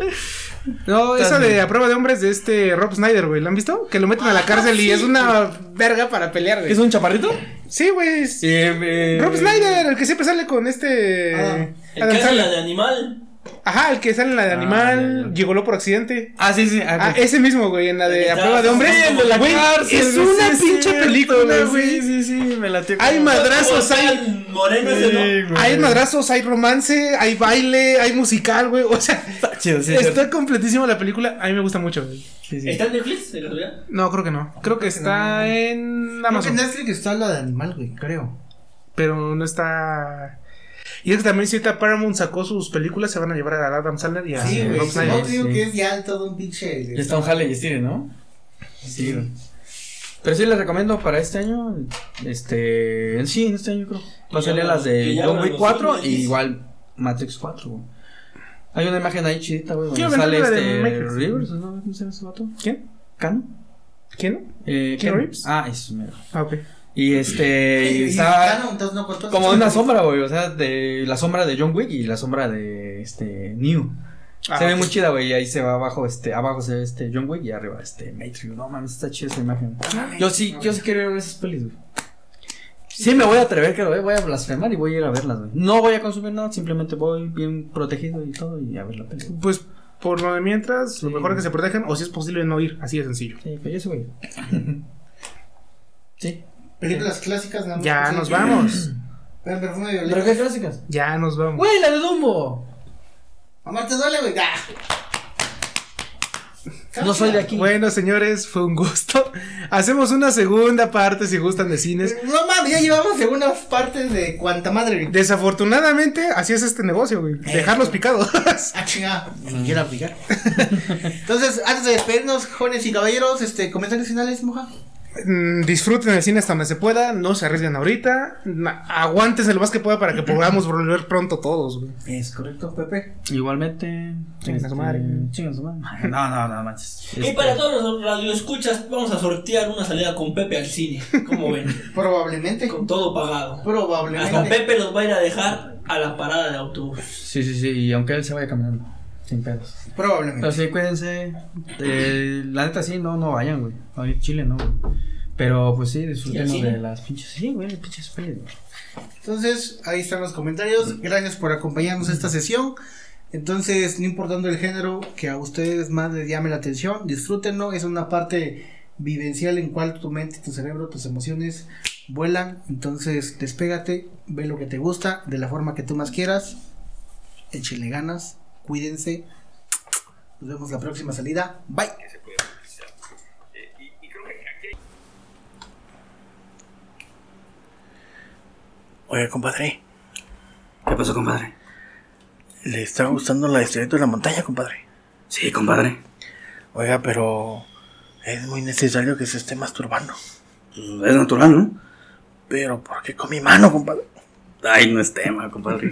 No, esa de a prueba de hombres de este Rob Snyder, güey. ¿La han visto? Que lo meten a la cárcel y es una verga para pelear, güey. ¿Es un chaparrito? Sí, güey. Sí, eh, Rob Snyder, el que siempre sale con este. Ah, El que la de animal. Ajá, el que sale en la de Ah, animal, ya, ya. llegó por accidente. Ah, sí, sí. Ah, ok. ese mismo, güey, en la de a prueba de hombres. sí, el de la Güey, cárcel, es una sí, pinche cierto, película, Sí, güey. sí, sí, me la tengo. Hay madrazos, hay. Moreno ese, ¿no? Hay madrazos, hay romance, hay baile, hay musical, güey. O sea, Está chido, sí. está completísima la película. A mí me gusta mucho, güey. Sí, sí. ¿Está en Netflix? ¿De casualidad? No, creo que no. Creo que está en Creo que en Amazon. Netflix está la de animal, güey, creo. Pero no está. Y es que también si ahorita Paramount sacó sus películas, se van a llevar a Adam Sandler y a Sí, güey. Rob No Snyder. te digo sí. que es ya todo un pinche. Está un jale y estire, ¿no? Sí, güey. Pero sí les recomiendo para este año, este, sí, en este año creo. Va a salir las de John Wick los 4 y igual Matrix 4, güey. Hay una imagen ahí chidita, güey, donde sale este. Rivers, ¿no? ¿Cómo se llama ese vato? ¿Quién? ¿Cano? ¿Quién? Eh, ¿Keanu Ken. Reeves? Ah, eso, mero. Ah, ok. Y este, y Y está Canon, entonces no contó. como una sombra, güey, o sea, de la sombra de John Wick y la sombra de este New. Ah, se ve muy chida, güey, y ahí se va abajo, este, abajo se ve este John Wick y arriba este Matrix. No mames, está chida esa imagen. Yo sí, yo sí quiero ir a ver esas pelis, güey. Sí me voy a atrever, creo, eh, voy a blasfemar y voy a ir a verlas, güey. No voy a consumir nada, simplemente voy bien protegido y todo y a ver la peli. Pues por lo de mientras, lo mejor es que se protejan o si es posible no ir. Así de sencillo. Sí, pero yo sí voy. sí. Películas clásicas, nada más. Ya Sí. nos vamos. Pero perfume ¿Pero violeta. qué clásicas? Ya nos vamos. Güey, la de Dumbo. Amar te duele, güey. Ah. No soy de aquí. Bueno, señores, fue un gusto. Hacemos una segunda parte si gustan de cines. No mames, ya llevamos segundas partes de cuanta madre. güey. Desafortunadamente, así es este negocio, güey. Dejarlos picados. Ah, chingada. Ni quiero aplicar. Entonces, antes de despedirnos, jóvenes y caballeros, este, comentarios finales, moja. Mm, Disfruten el cine hasta donde se pueda. No se arriesguen ahorita. Aguántense lo más que pueda para que podamos volver pronto todos, güey. Es correcto, Pepe. Igualmente. Chingan a su madre. Chingan a su madre. No, no, no manches. Y Este, para todos los radioescuchas, vamos a sortear una salida con Pepe al cine. ¿Cómo ven? Probablemente. con todo pagado. Hasta Probablemente. Pepe los va a ir a dejar a la parada de autobús. Sí, sí, sí. Y aunque él se vaya caminando. Sin pedos. Pero Probablemente. sí, cuídense. Eh, la neta, sí, no, no vayan, güey. A Chile, no, güey. Pero pues sí, disfrutemos de las pinches. Sí, güey, pinches pelis. Entonces, ahí están los comentarios. Gracias por acompañarnos esta sesión. Entonces, no importando el género que a ustedes más les llame la atención, disfrútenlo. Es una parte vivencial en cual tu mente, tu cerebro, tus emociones vuelan. Entonces, despégate, ve lo que te gusta de la forma que tú más quieras. Échenle ganas, cuídense. Nos vemos la próxima salida. Bye. Oye, compadre, ¿Qué pasó, compadre? ¿le está gustando la estrellita de la montaña, compadre? Sí, compadre. Oiga, pero es muy necesario que se esté masturbando. Pues, es natural, ¿no? Pero, ¿por qué con mi mano, compadre? Ay, no es tema, compadre.